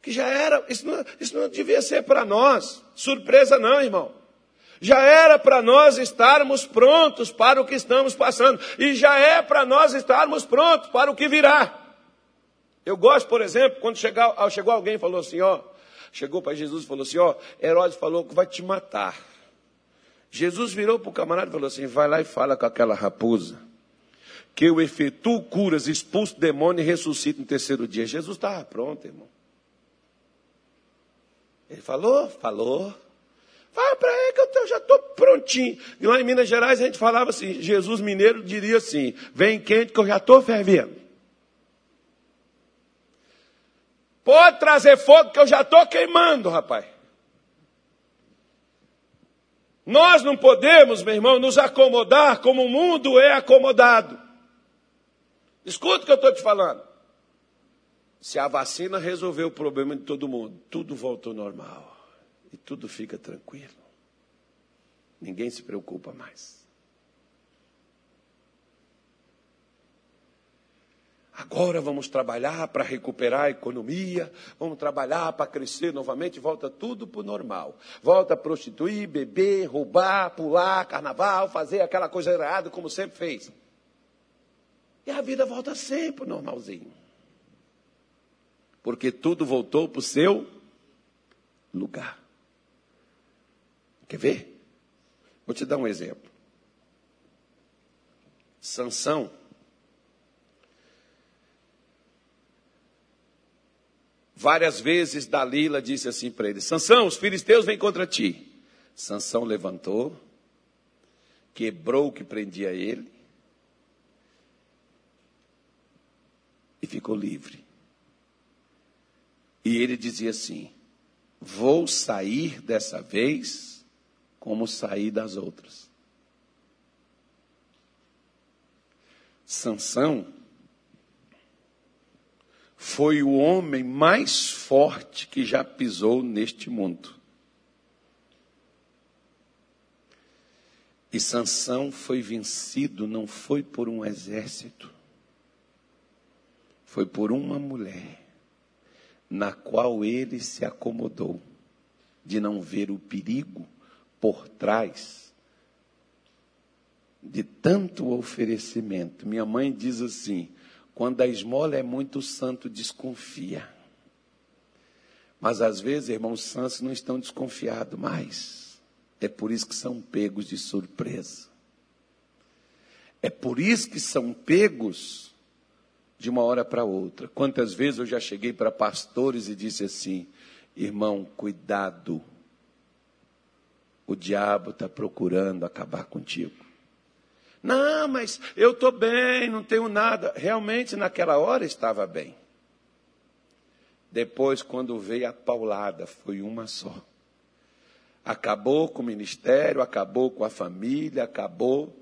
Que já era, isso não, isso não devia ser para nós, surpresa não, irmão. Já era para nós estarmos prontos para o que estamos passando, e já é para nós estarmos prontos para o que virá. Eu gosto, por exemplo, quando chegar, chegou alguém e falou assim, ó, chegou para Jesus e falou assim, ó, Herodes falou que vai te matar. Jesus virou para o camarada e falou assim, vai lá e fala com aquela raposa, que eu efetuo curas, expulso demônio e ressuscito no terceiro dia. Jesus estava pronto, irmão. Ele falou, falou. Fala para ele que eu já estou prontinho. E lá em Minas Gerais a gente falava assim, Jesus Mineiro diria assim, vem quente que eu já estou fervendo. Pode trazer fogo que eu já estou queimando, rapaz. Nós não podemos, meu irmão, nos acomodar como o mundo é acomodado. Escuta o que eu estou te falando. Se a vacina resolveu o problema de todo mundo, tudo volta ao normal. E tudo fica tranquilo. Ninguém se preocupa mais. Agora vamos trabalhar para recuperar a economia, vamos trabalhar para crescer novamente, volta tudo para o normal. Volta a prostituir, beber, roubar, pular, carnaval, fazer aquela coisa errada como sempre fez. E a vida volta sempre normalzinho. porque tudo voltou para o seu lugar. Quer ver? Vou te dar um exemplo. Sansão Várias vezes Dalila disse assim para ele: Sansão, os filisteus vêm contra ti. Sansão levantou, quebrou o que prendia ele e ficou livre. E ele dizia assim: Vou sair dessa vez como saí das outras. Sansão foi o homem mais forte que já pisou neste mundo. E Sansão foi vencido não foi por um exército, foi por uma mulher na qual ele se acomodou de não ver o perigo por trás de tanto oferecimento. Minha mãe diz assim: quando a esmola é muito, o santo desconfia. Mas às vezes, irmãos santos não estão desconfiados mais. É por isso que são pegos de surpresa. É por isso que são pegos de uma hora para outra. Quantas vezes eu já cheguei para pastores e disse assim: irmão, cuidado, o diabo está procurando acabar contigo. Não, mas eu estou bem, não tenho nada. Realmente, naquela hora estava bem. Depois, quando veio a paulada, foi uma só. Acabou com o ministério, acabou com a família, acabou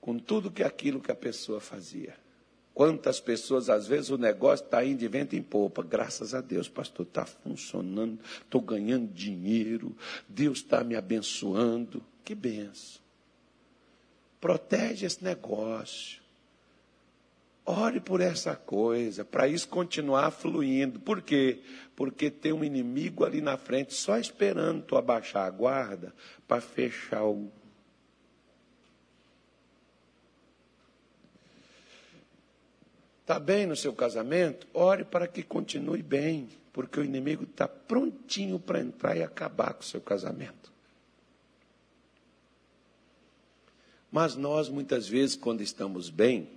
com tudo que aquilo que a pessoa fazia. Quantas pessoas, às vezes, o negócio está indo de vento em popa. Graças a Deus, pastor, está funcionando, estou ganhando dinheiro, Deus está me abençoando. Que benção. Protege esse negócio. Ore por essa coisa, para isso continuar fluindo. Por quê? Porque tem um inimigo ali na frente só esperando tu abaixar a guarda para fechar o. Está bem no seu casamento? Ore para que continue bem, porque o inimigo está prontinho para entrar e acabar com o seu casamento. Mas nós, muitas vezes, quando estamos bem,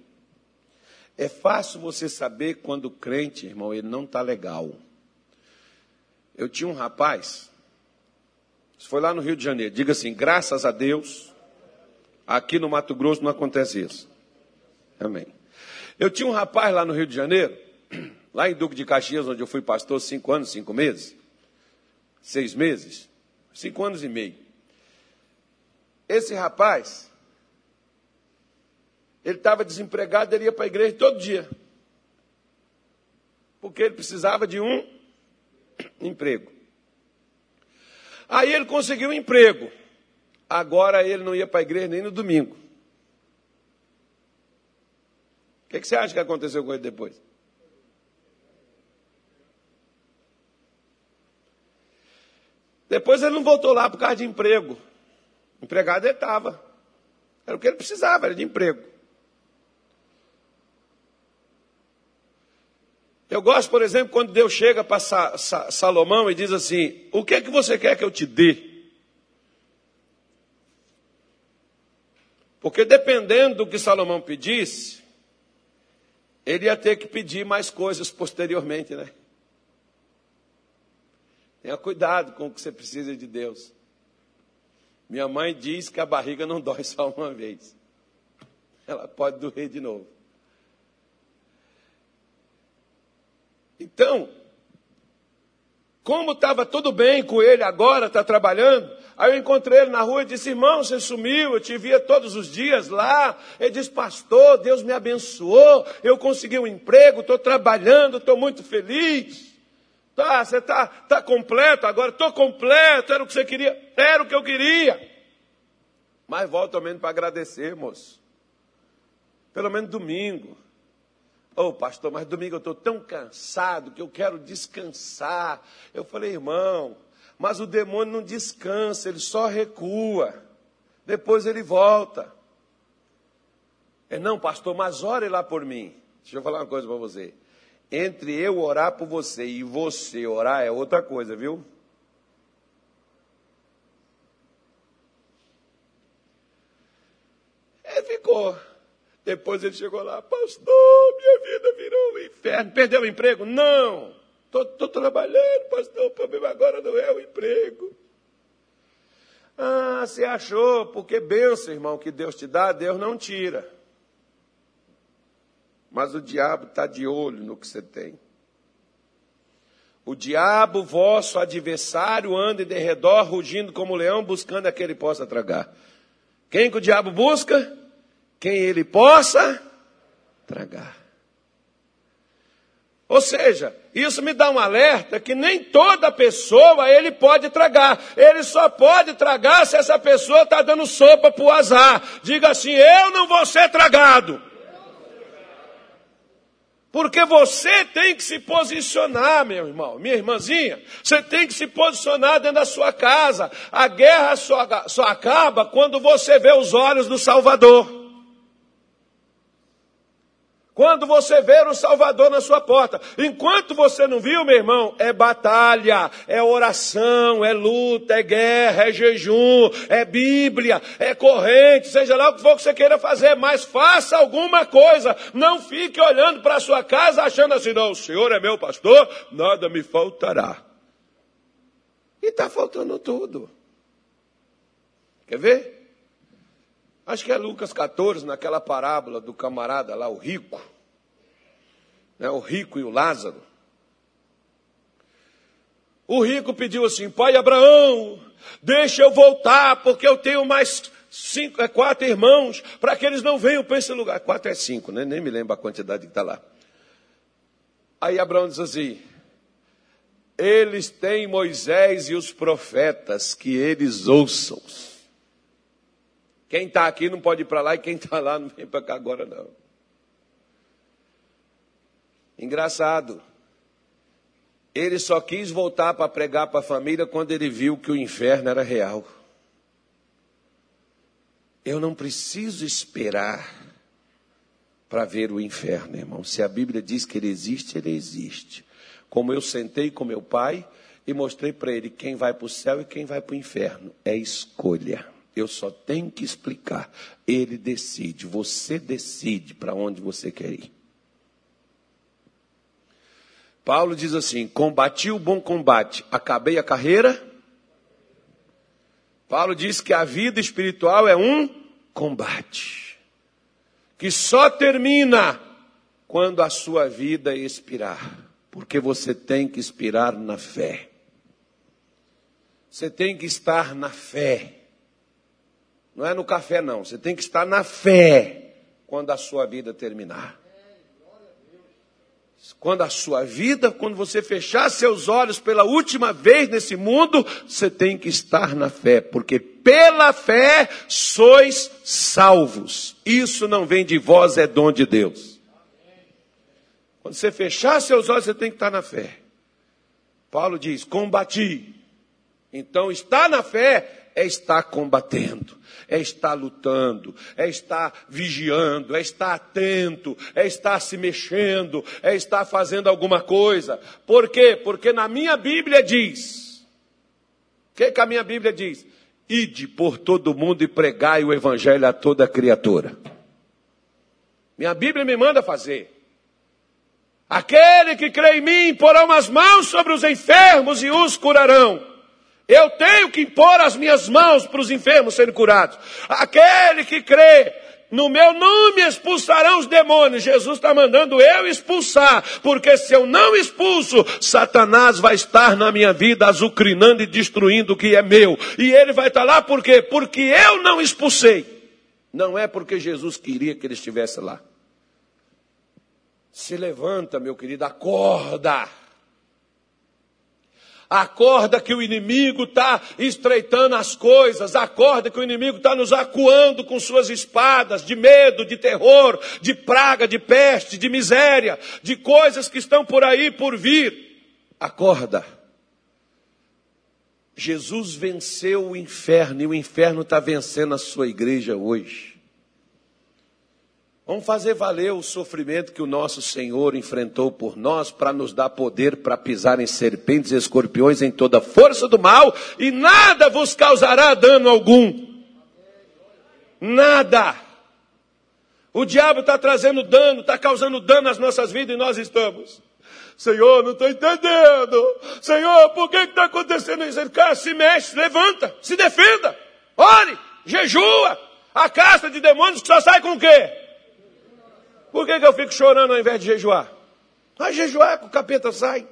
é fácil você saber quando o crente, irmão, ele não está legal. Eu tinha um rapaz, foi lá no Rio de Janeiro, diga assim: graças a Deus, aqui no Mato Grosso não acontece isso. Amém. Eu tinha um rapaz lá no Rio de Janeiro, lá em Duque de Caxias, onde eu fui pastor cinco anos, cinco meses, seis meses, cinco anos e meio. Esse rapaz, ele estava desempregado, ele ia para a igreja todo dia. Porque ele precisava de um emprego. Aí ele conseguiu um emprego. Agora ele não ia para a igreja nem no domingo. O que, que, você acha que aconteceu com ele depois? Depois ele não voltou lá por causa de emprego. Empregado ele estava. Era o que ele precisava, era de emprego. Eu gosto, por exemplo, quando Deus chega para Salomão e diz assim: O que é que você quer que eu te dê? Porque dependendo do que Salomão pedisse, ele ia ter que pedir mais coisas posteriormente, né? Tenha cuidado com o que você precisa de Deus. Minha mãe diz que a barriga não dói só uma vez. Ela pode doer de novo. Então, como estava tudo bem com ele agora, está trabalhando, aí eu encontrei ele na rua e disse, irmão, você sumiu, eu te via todos os dias lá. Ele disse, pastor, Deus me abençoou, eu consegui um emprego, estou trabalhando, estou muito feliz. Tá, você está tá completo agora? Estou completo, era o que você queria? Era o que eu queria. Mas volta ao menos para agradecer, moço. Pelo menos domingo. Ô oh, pastor, mas domingo eu estou tão cansado que eu quero descansar. Eu falei, irmão, mas o demônio não descansa, ele só recua. Depois ele volta. É não, pastor, mas ore lá por mim. Deixa eu falar uma coisa para você. Entre eu orar por você e você orar é outra coisa, viu? Ele ficou. Depois ele chegou lá, pastor, minha vida virou um inferno. Perdeu o emprego? Não. Estou trabalhando, pastor, o problema agora não é o emprego. Ah, você achou, porque benção, irmão, que Deus te dá, Deus não tira. Mas o diabo está de olho no que você tem. O diabo, vosso adversário, anda de redor, rugindo como leão, buscando a que possa tragar. Quem que o diabo busca? Quem ele possa tragar. Ou seja, isso me dá um alerta que nem toda pessoa ele pode tragar. Ele só pode tragar se essa pessoa está dando sopa para o azar. Diga assim: eu não vou ser tragado. Porque você tem que se posicionar, meu irmão, minha irmãzinha. Você tem que se posicionar dentro da sua casa. A guerra só, só acaba quando você vê os olhos do Salvador. Quando você ver o Salvador na sua porta. Enquanto você não viu, meu irmão, é batalha, é oração, é luta, é guerra, é jejum, é Bíblia, é corrente, seja lá o que for que você queira fazer, mas faça alguma coisa. Não fique olhando para a sua casa achando assim, não, o Senhor é meu pastor, nada me faltará. E está faltando tudo. Quer ver? Acho que é Lucas 14, naquela parábola do camarada lá, o rico. Né, o rico e o Lázaro. O rico pediu assim: Pai Abraão, deixa eu voltar, porque eu tenho mais cinco, é, quatro irmãos, para que eles não venham para esse lugar. Quatro é cinco, né? nem me lembro a quantidade que está lá. Aí Abraão diz assim: Eles têm Moisés e os profetas, que eles ouçam. Quem está aqui não pode ir para lá e quem está lá não vem para cá agora, não. Engraçado. Ele só quis voltar para pregar para a família quando ele viu que o inferno era real. Eu não preciso esperar para ver o inferno, irmão. Se a Bíblia diz que ele existe, ele existe. Como eu sentei com meu pai e mostrei para ele quem vai para o céu e quem vai para o inferno. É escolha. Eu só tenho que explicar. Ele decide, você decide para onde você quer ir. Paulo diz assim: combati o bom combate, acabei a carreira. Paulo diz que a vida espiritual é um combate, que só termina quando a sua vida expirar, porque você tem que expirar na fé. Você tem que estar na fé. Não é no café, não. Você tem que estar na fé quando a sua vida terminar. Quando a sua vida, quando você fechar seus olhos pela última vez nesse mundo, você tem que estar na fé, porque pela fé sois salvos. Isso não vem de vós, é dom de Deus. Quando você fechar seus olhos, você tem que estar na fé. Paulo diz: combati. Então, estar na fé é estar combatendo, é estar lutando, é estar vigiando, é estar atento, é estar se mexendo, é estar fazendo alguma coisa. Por quê? Porque na minha Bíblia diz: o que, que a minha Bíblia diz? Ide por todo mundo e pregai o evangelho a toda criatura. Minha Bíblia me manda fazer. Aquele que crê em mim porão as mãos sobre os enfermos e os curarão. Eu tenho que impor as minhas mãos para os enfermos serem curados. Aquele que crê no meu nome expulsarão os demônios. Jesus está mandando eu expulsar, porque se eu não expulso, Satanás vai estar na minha vida azucrinando e destruindo o que é meu. E ele vai estar lá por quê? Porque eu não expulsei. Não é porque Jesus queria que ele estivesse lá. Se levanta, meu querido, acorda. Acorda que o inimigo está estreitando as coisas, acorda que o inimigo está nos acuando com suas espadas de medo, de terror, de praga, de peste, de miséria, de coisas que estão por aí por vir. Acorda. Jesus venceu o inferno e o inferno está vencendo a sua igreja hoje. Vamos fazer valer o sofrimento que o nosso Senhor enfrentou por nós para nos dar poder para pisar em serpentes e escorpiões em toda força do mal e nada vos causará dano algum. Nada. O diabo está trazendo dano, está causando dano às nossas vidas e nós estamos. Senhor, não estou entendendo. Senhor, por que está acontecendo isso? Cara, se mexe, levanta, se defenda, ore, jejua. A casta de demônios que só sai com o quê? Por que, que eu fico chorando ao invés de jejuar? Vai jejuar que o capeta sai.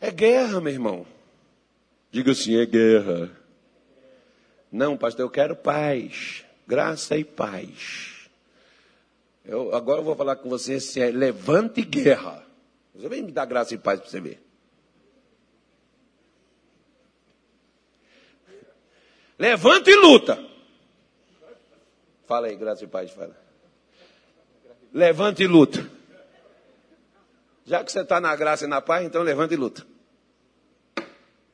É guerra, meu irmão. Diga assim, é guerra. Não, pastor, eu quero paz. Graça e paz. Eu, agora eu vou falar com você se é levante guerra. Você vem me dar graça e paz para você ver. Levanta e luta. Fala aí, graça e paz, fala. Levante e luta. Já que você está na graça e na paz, então levante e luta.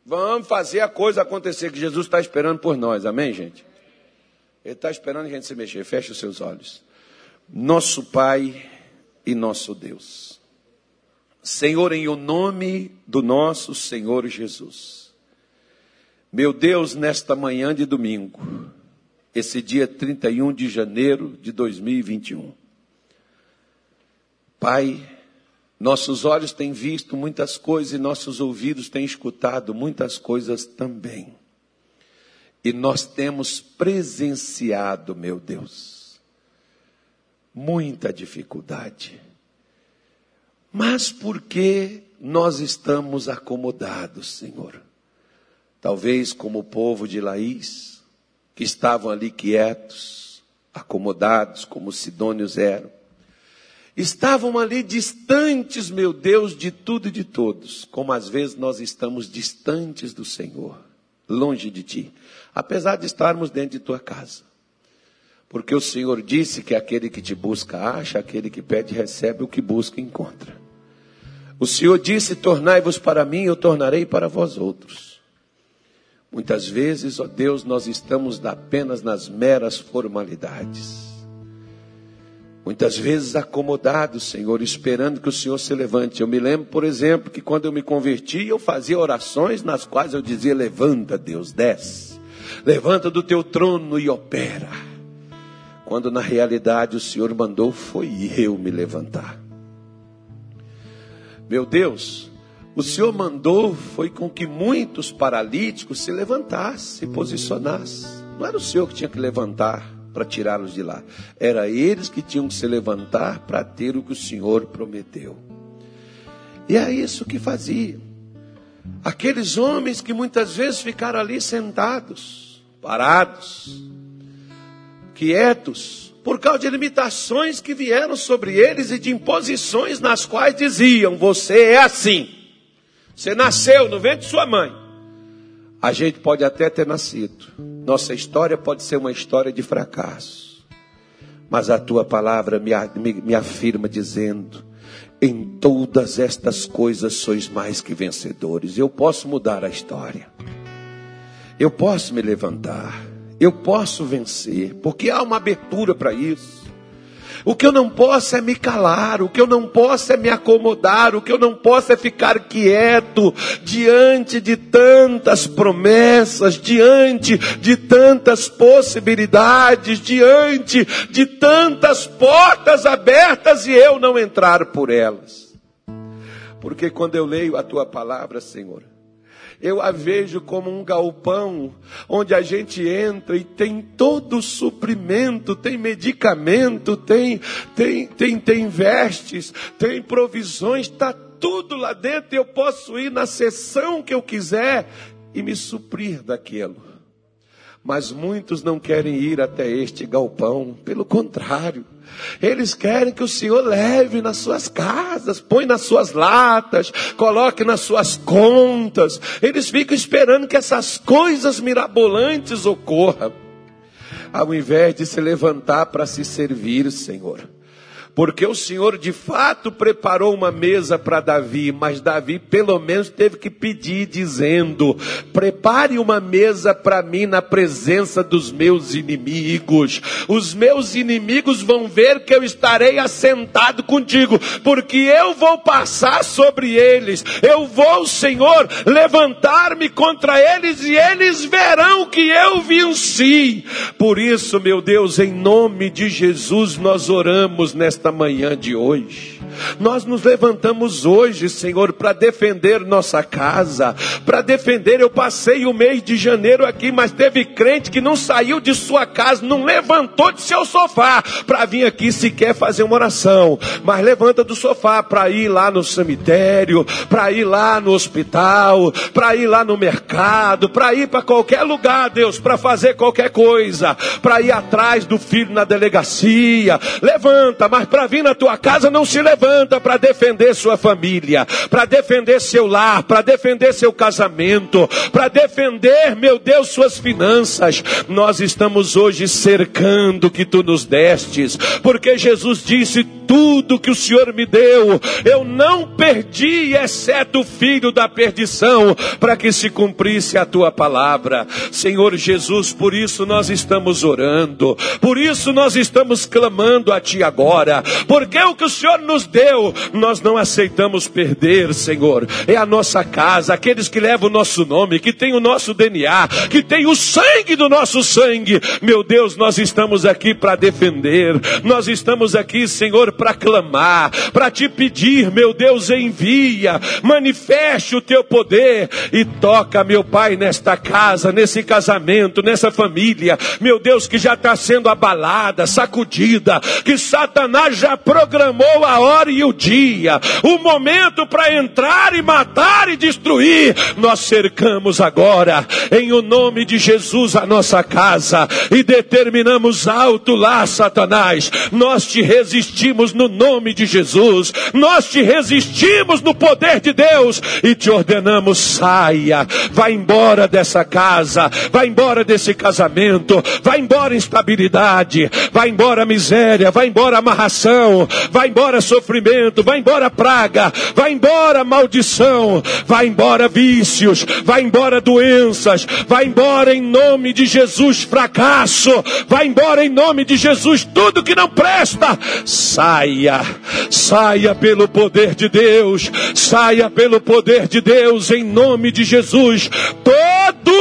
Vamos fazer a coisa acontecer que Jesus está esperando por nós, amém, gente? Ele está esperando a gente se mexer. Feche os seus olhos. Nosso Pai e nosso Deus. Senhor, em o nome do nosso Senhor Jesus. Meu Deus, nesta manhã de domingo, esse dia 31 de janeiro de 2021. Pai, nossos olhos têm visto muitas coisas e nossos ouvidos têm escutado muitas coisas também. E nós temos presenciado, meu Deus, muita dificuldade. Mas por que nós estamos acomodados, Senhor? Talvez como o povo de Laís, que estavam ali quietos, acomodados, como os sidônios eram. Estavam ali distantes, meu Deus, de tudo e de todos, como às vezes nós estamos distantes do Senhor, longe de Ti, apesar de estarmos dentro de Tua casa. Porque o Senhor disse que aquele que te busca acha, aquele que pede recebe, o que busca encontra. O Senhor disse: Tornai-vos para mim, eu tornarei para vós outros. Muitas vezes, ó Deus, nós estamos apenas nas meras formalidades. Muitas vezes acomodados, Senhor, esperando que o Senhor se levante. Eu me lembro, por exemplo, que quando eu me converti, eu fazia orações nas quais eu dizia: Levanta, Deus, desce. Levanta do teu trono e opera. Quando na realidade o Senhor mandou, foi eu me levantar. Meu Deus, o Senhor mandou foi com que muitos paralíticos se levantassem, se posicionassem. Não era o Senhor que tinha que levantar para tirá-los de lá. Era eles que tinham que se levantar para ter o que o Senhor prometeu. E é isso que faziam. Aqueles homens que muitas vezes ficaram ali sentados, parados, quietos, por causa de limitações que vieram sobre eles e de imposições nas quais diziam: Você é assim. Você nasceu no ventre de sua mãe. A gente pode até ter nascido. Nossa história pode ser uma história de fracasso. Mas a tua palavra me, me, me afirma dizendo: em todas estas coisas sois mais que vencedores. Eu posso mudar a história. Eu posso me levantar. Eu posso vencer, porque há uma abertura para isso. O que eu não posso é me calar, o que eu não posso é me acomodar, o que eu não posso é ficar quieto diante de tantas promessas, diante de tantas possibilidades, diante de tantas portas abertas e eu não entrar por elas. Porque quando eu leio a tua palavra, Senhor, eu a vejo como um galpão onde a gente entra e tem todo o suprimento, tem medicamento, tem, tem, tem, tem vestes, tem provisões, está tudo lá dentro. Eu posso ir na sessão que eu quiser e me suprir daquilo. Mas muitos não querem ir até este galpão, pelo contrário eles querem que o Senhor leve nas suas casas, põe nas suas latas, coloque nas suas contas. Eles ficam esperando que essas coisas mirabolantes ocorram, ao invés de se levantar para se servir, Senhor porque o Senhor de fato preparou uma mesa para Davi, mas Davi pelo menos teve que pedir, dizendo: prepare uma mesa para mim na presença dos meus inimigos. Os meus inimigos vão ver que eu estarei assentado contigo, porque eu vou passar sobre eles. Eu vou, Senhor, levantar-me contra eles e eles verão que eu venci. Por isso, meu Deus, em nome de Jesus, nós oramos nesta manhã de hoje. Nós nos levantamos hoje, Senhor, para defender nossa casa, para defender. Eu passei o mês de janeiro aqui, mas teve crente que não saiu de sua casa, não levantou de seu sofá para vir aqui sequer fazer uma oração, mas levanta do sofá para ir lá no cemitério, para ir lá no hospital, para ir lá no mercado, para ir para qualquer lugar, Deus, para fazer qualquer coisa, para ir atrás do filho na delegacia. Levanta, mas para vir na tua casa não se levanta para defender sua família, para defender seu lar, para defender seu casamento, para defender, meu Deus, suas finanças. Nós estamos hoje cercando o que tu nos destes, porque Jesus disse: tudo que o Senhor me deu, eu não perdi, exceto o filho da perdição, para que se cumprisse a tua palavra. Senhor Jesus, por isso nós estamos orando, por isso nós estamos clamando a ti agora, porque o que o Senhor nos deu, nós não aceitamos perder, Senhor. É a nossa casa, aqueles que levam o nosso nome, que tem o nosso DNA, que tem o sangue do nosso sangue. Meu Deus, nós estamos aqui para defender. Nós estamos aqui, Senhor, para clamar, para te pedir, meu Deus, envia, manifeste o teu poder e toca, meu Pai, nesta casa, nesse casamento, nessa família, meu Deus, que já está sendo abalada, sacudida, que Satanás já programou a hora e o dia, o momento para entrar e matar e destruir. Nós cercamos agora, em o nome de Jesus, a nossa casa e determinamos alto lá, Satanás. Nós te resistimos no nome de Jesus. Nós te resistimos no poder de Deus e te ordenamos: saia, vai embora dessa casa, vai embora desse casamento, vai embora instabilidade, vai embora miséria, vai embora amarração, vai embora sofrimento, vai embora praga, vai embora maldição, vai embora vícios, vai embora doenças, vai embora em nome de Jesus fracasso, vai embora em nome de Jesus tudo que não presta. Saia, saia pelo poder de Deus, saia pelo poder de Deus em nome de Jesus.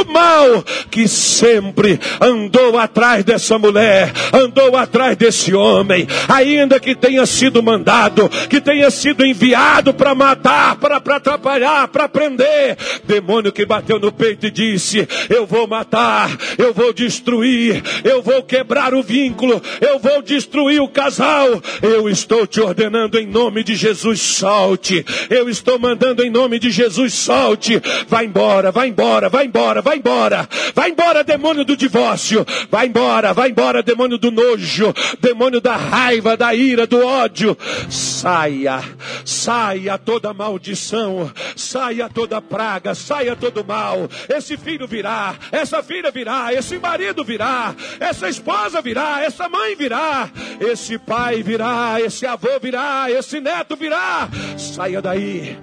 Mal que sempre andou atrás dessa mulher, andou atrás desse homem, ainda que tenha sido mandado, que tenha sido enviado para matar, para atrapalhar, para prender, demônio que bateu no peito e disse: Eu vou matar, eu vou destruir, eu vou quebrar o vínculo, eu vou destruir o casal, eu estou te ordenando em nome de Jesus, solte. Eu estou mandando em nome de Jesus, solte. Vai embora, vai embora, vai embora, vai embora. Vai embora, demônio do divórcio. Vai embora, vai embora, demônio do nojo, demônio da raiva, da ira, do ódio. Saia, saia toda maldição, saia toda praga, saia todo mal. Esse filho virá, essa filha virá, esse marido virá, essa esposa virá, essa mãe virá, esse pai virá, esse avô virá, esse neto virá. Saia daí.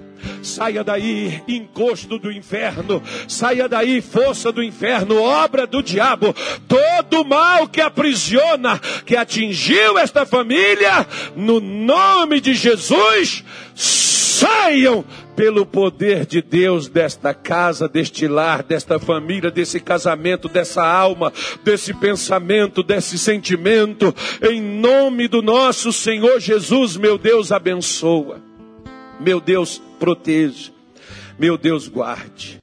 Saia daí, encosto do inferno. Saia daí, força do inferno, obra do diabo. Todo mal que aprisiona, que atingiu esta família, no nome de Jesus, saiam pelo poder de Deus desta casa, deste lar, desta família, desse casamento, dessa alma, desse pensamento, desse sentimento. Em nome do nosso Senhor Jesus, meu Deus, abençoa. Meu Deus, proteja. Meu Deus, guarde.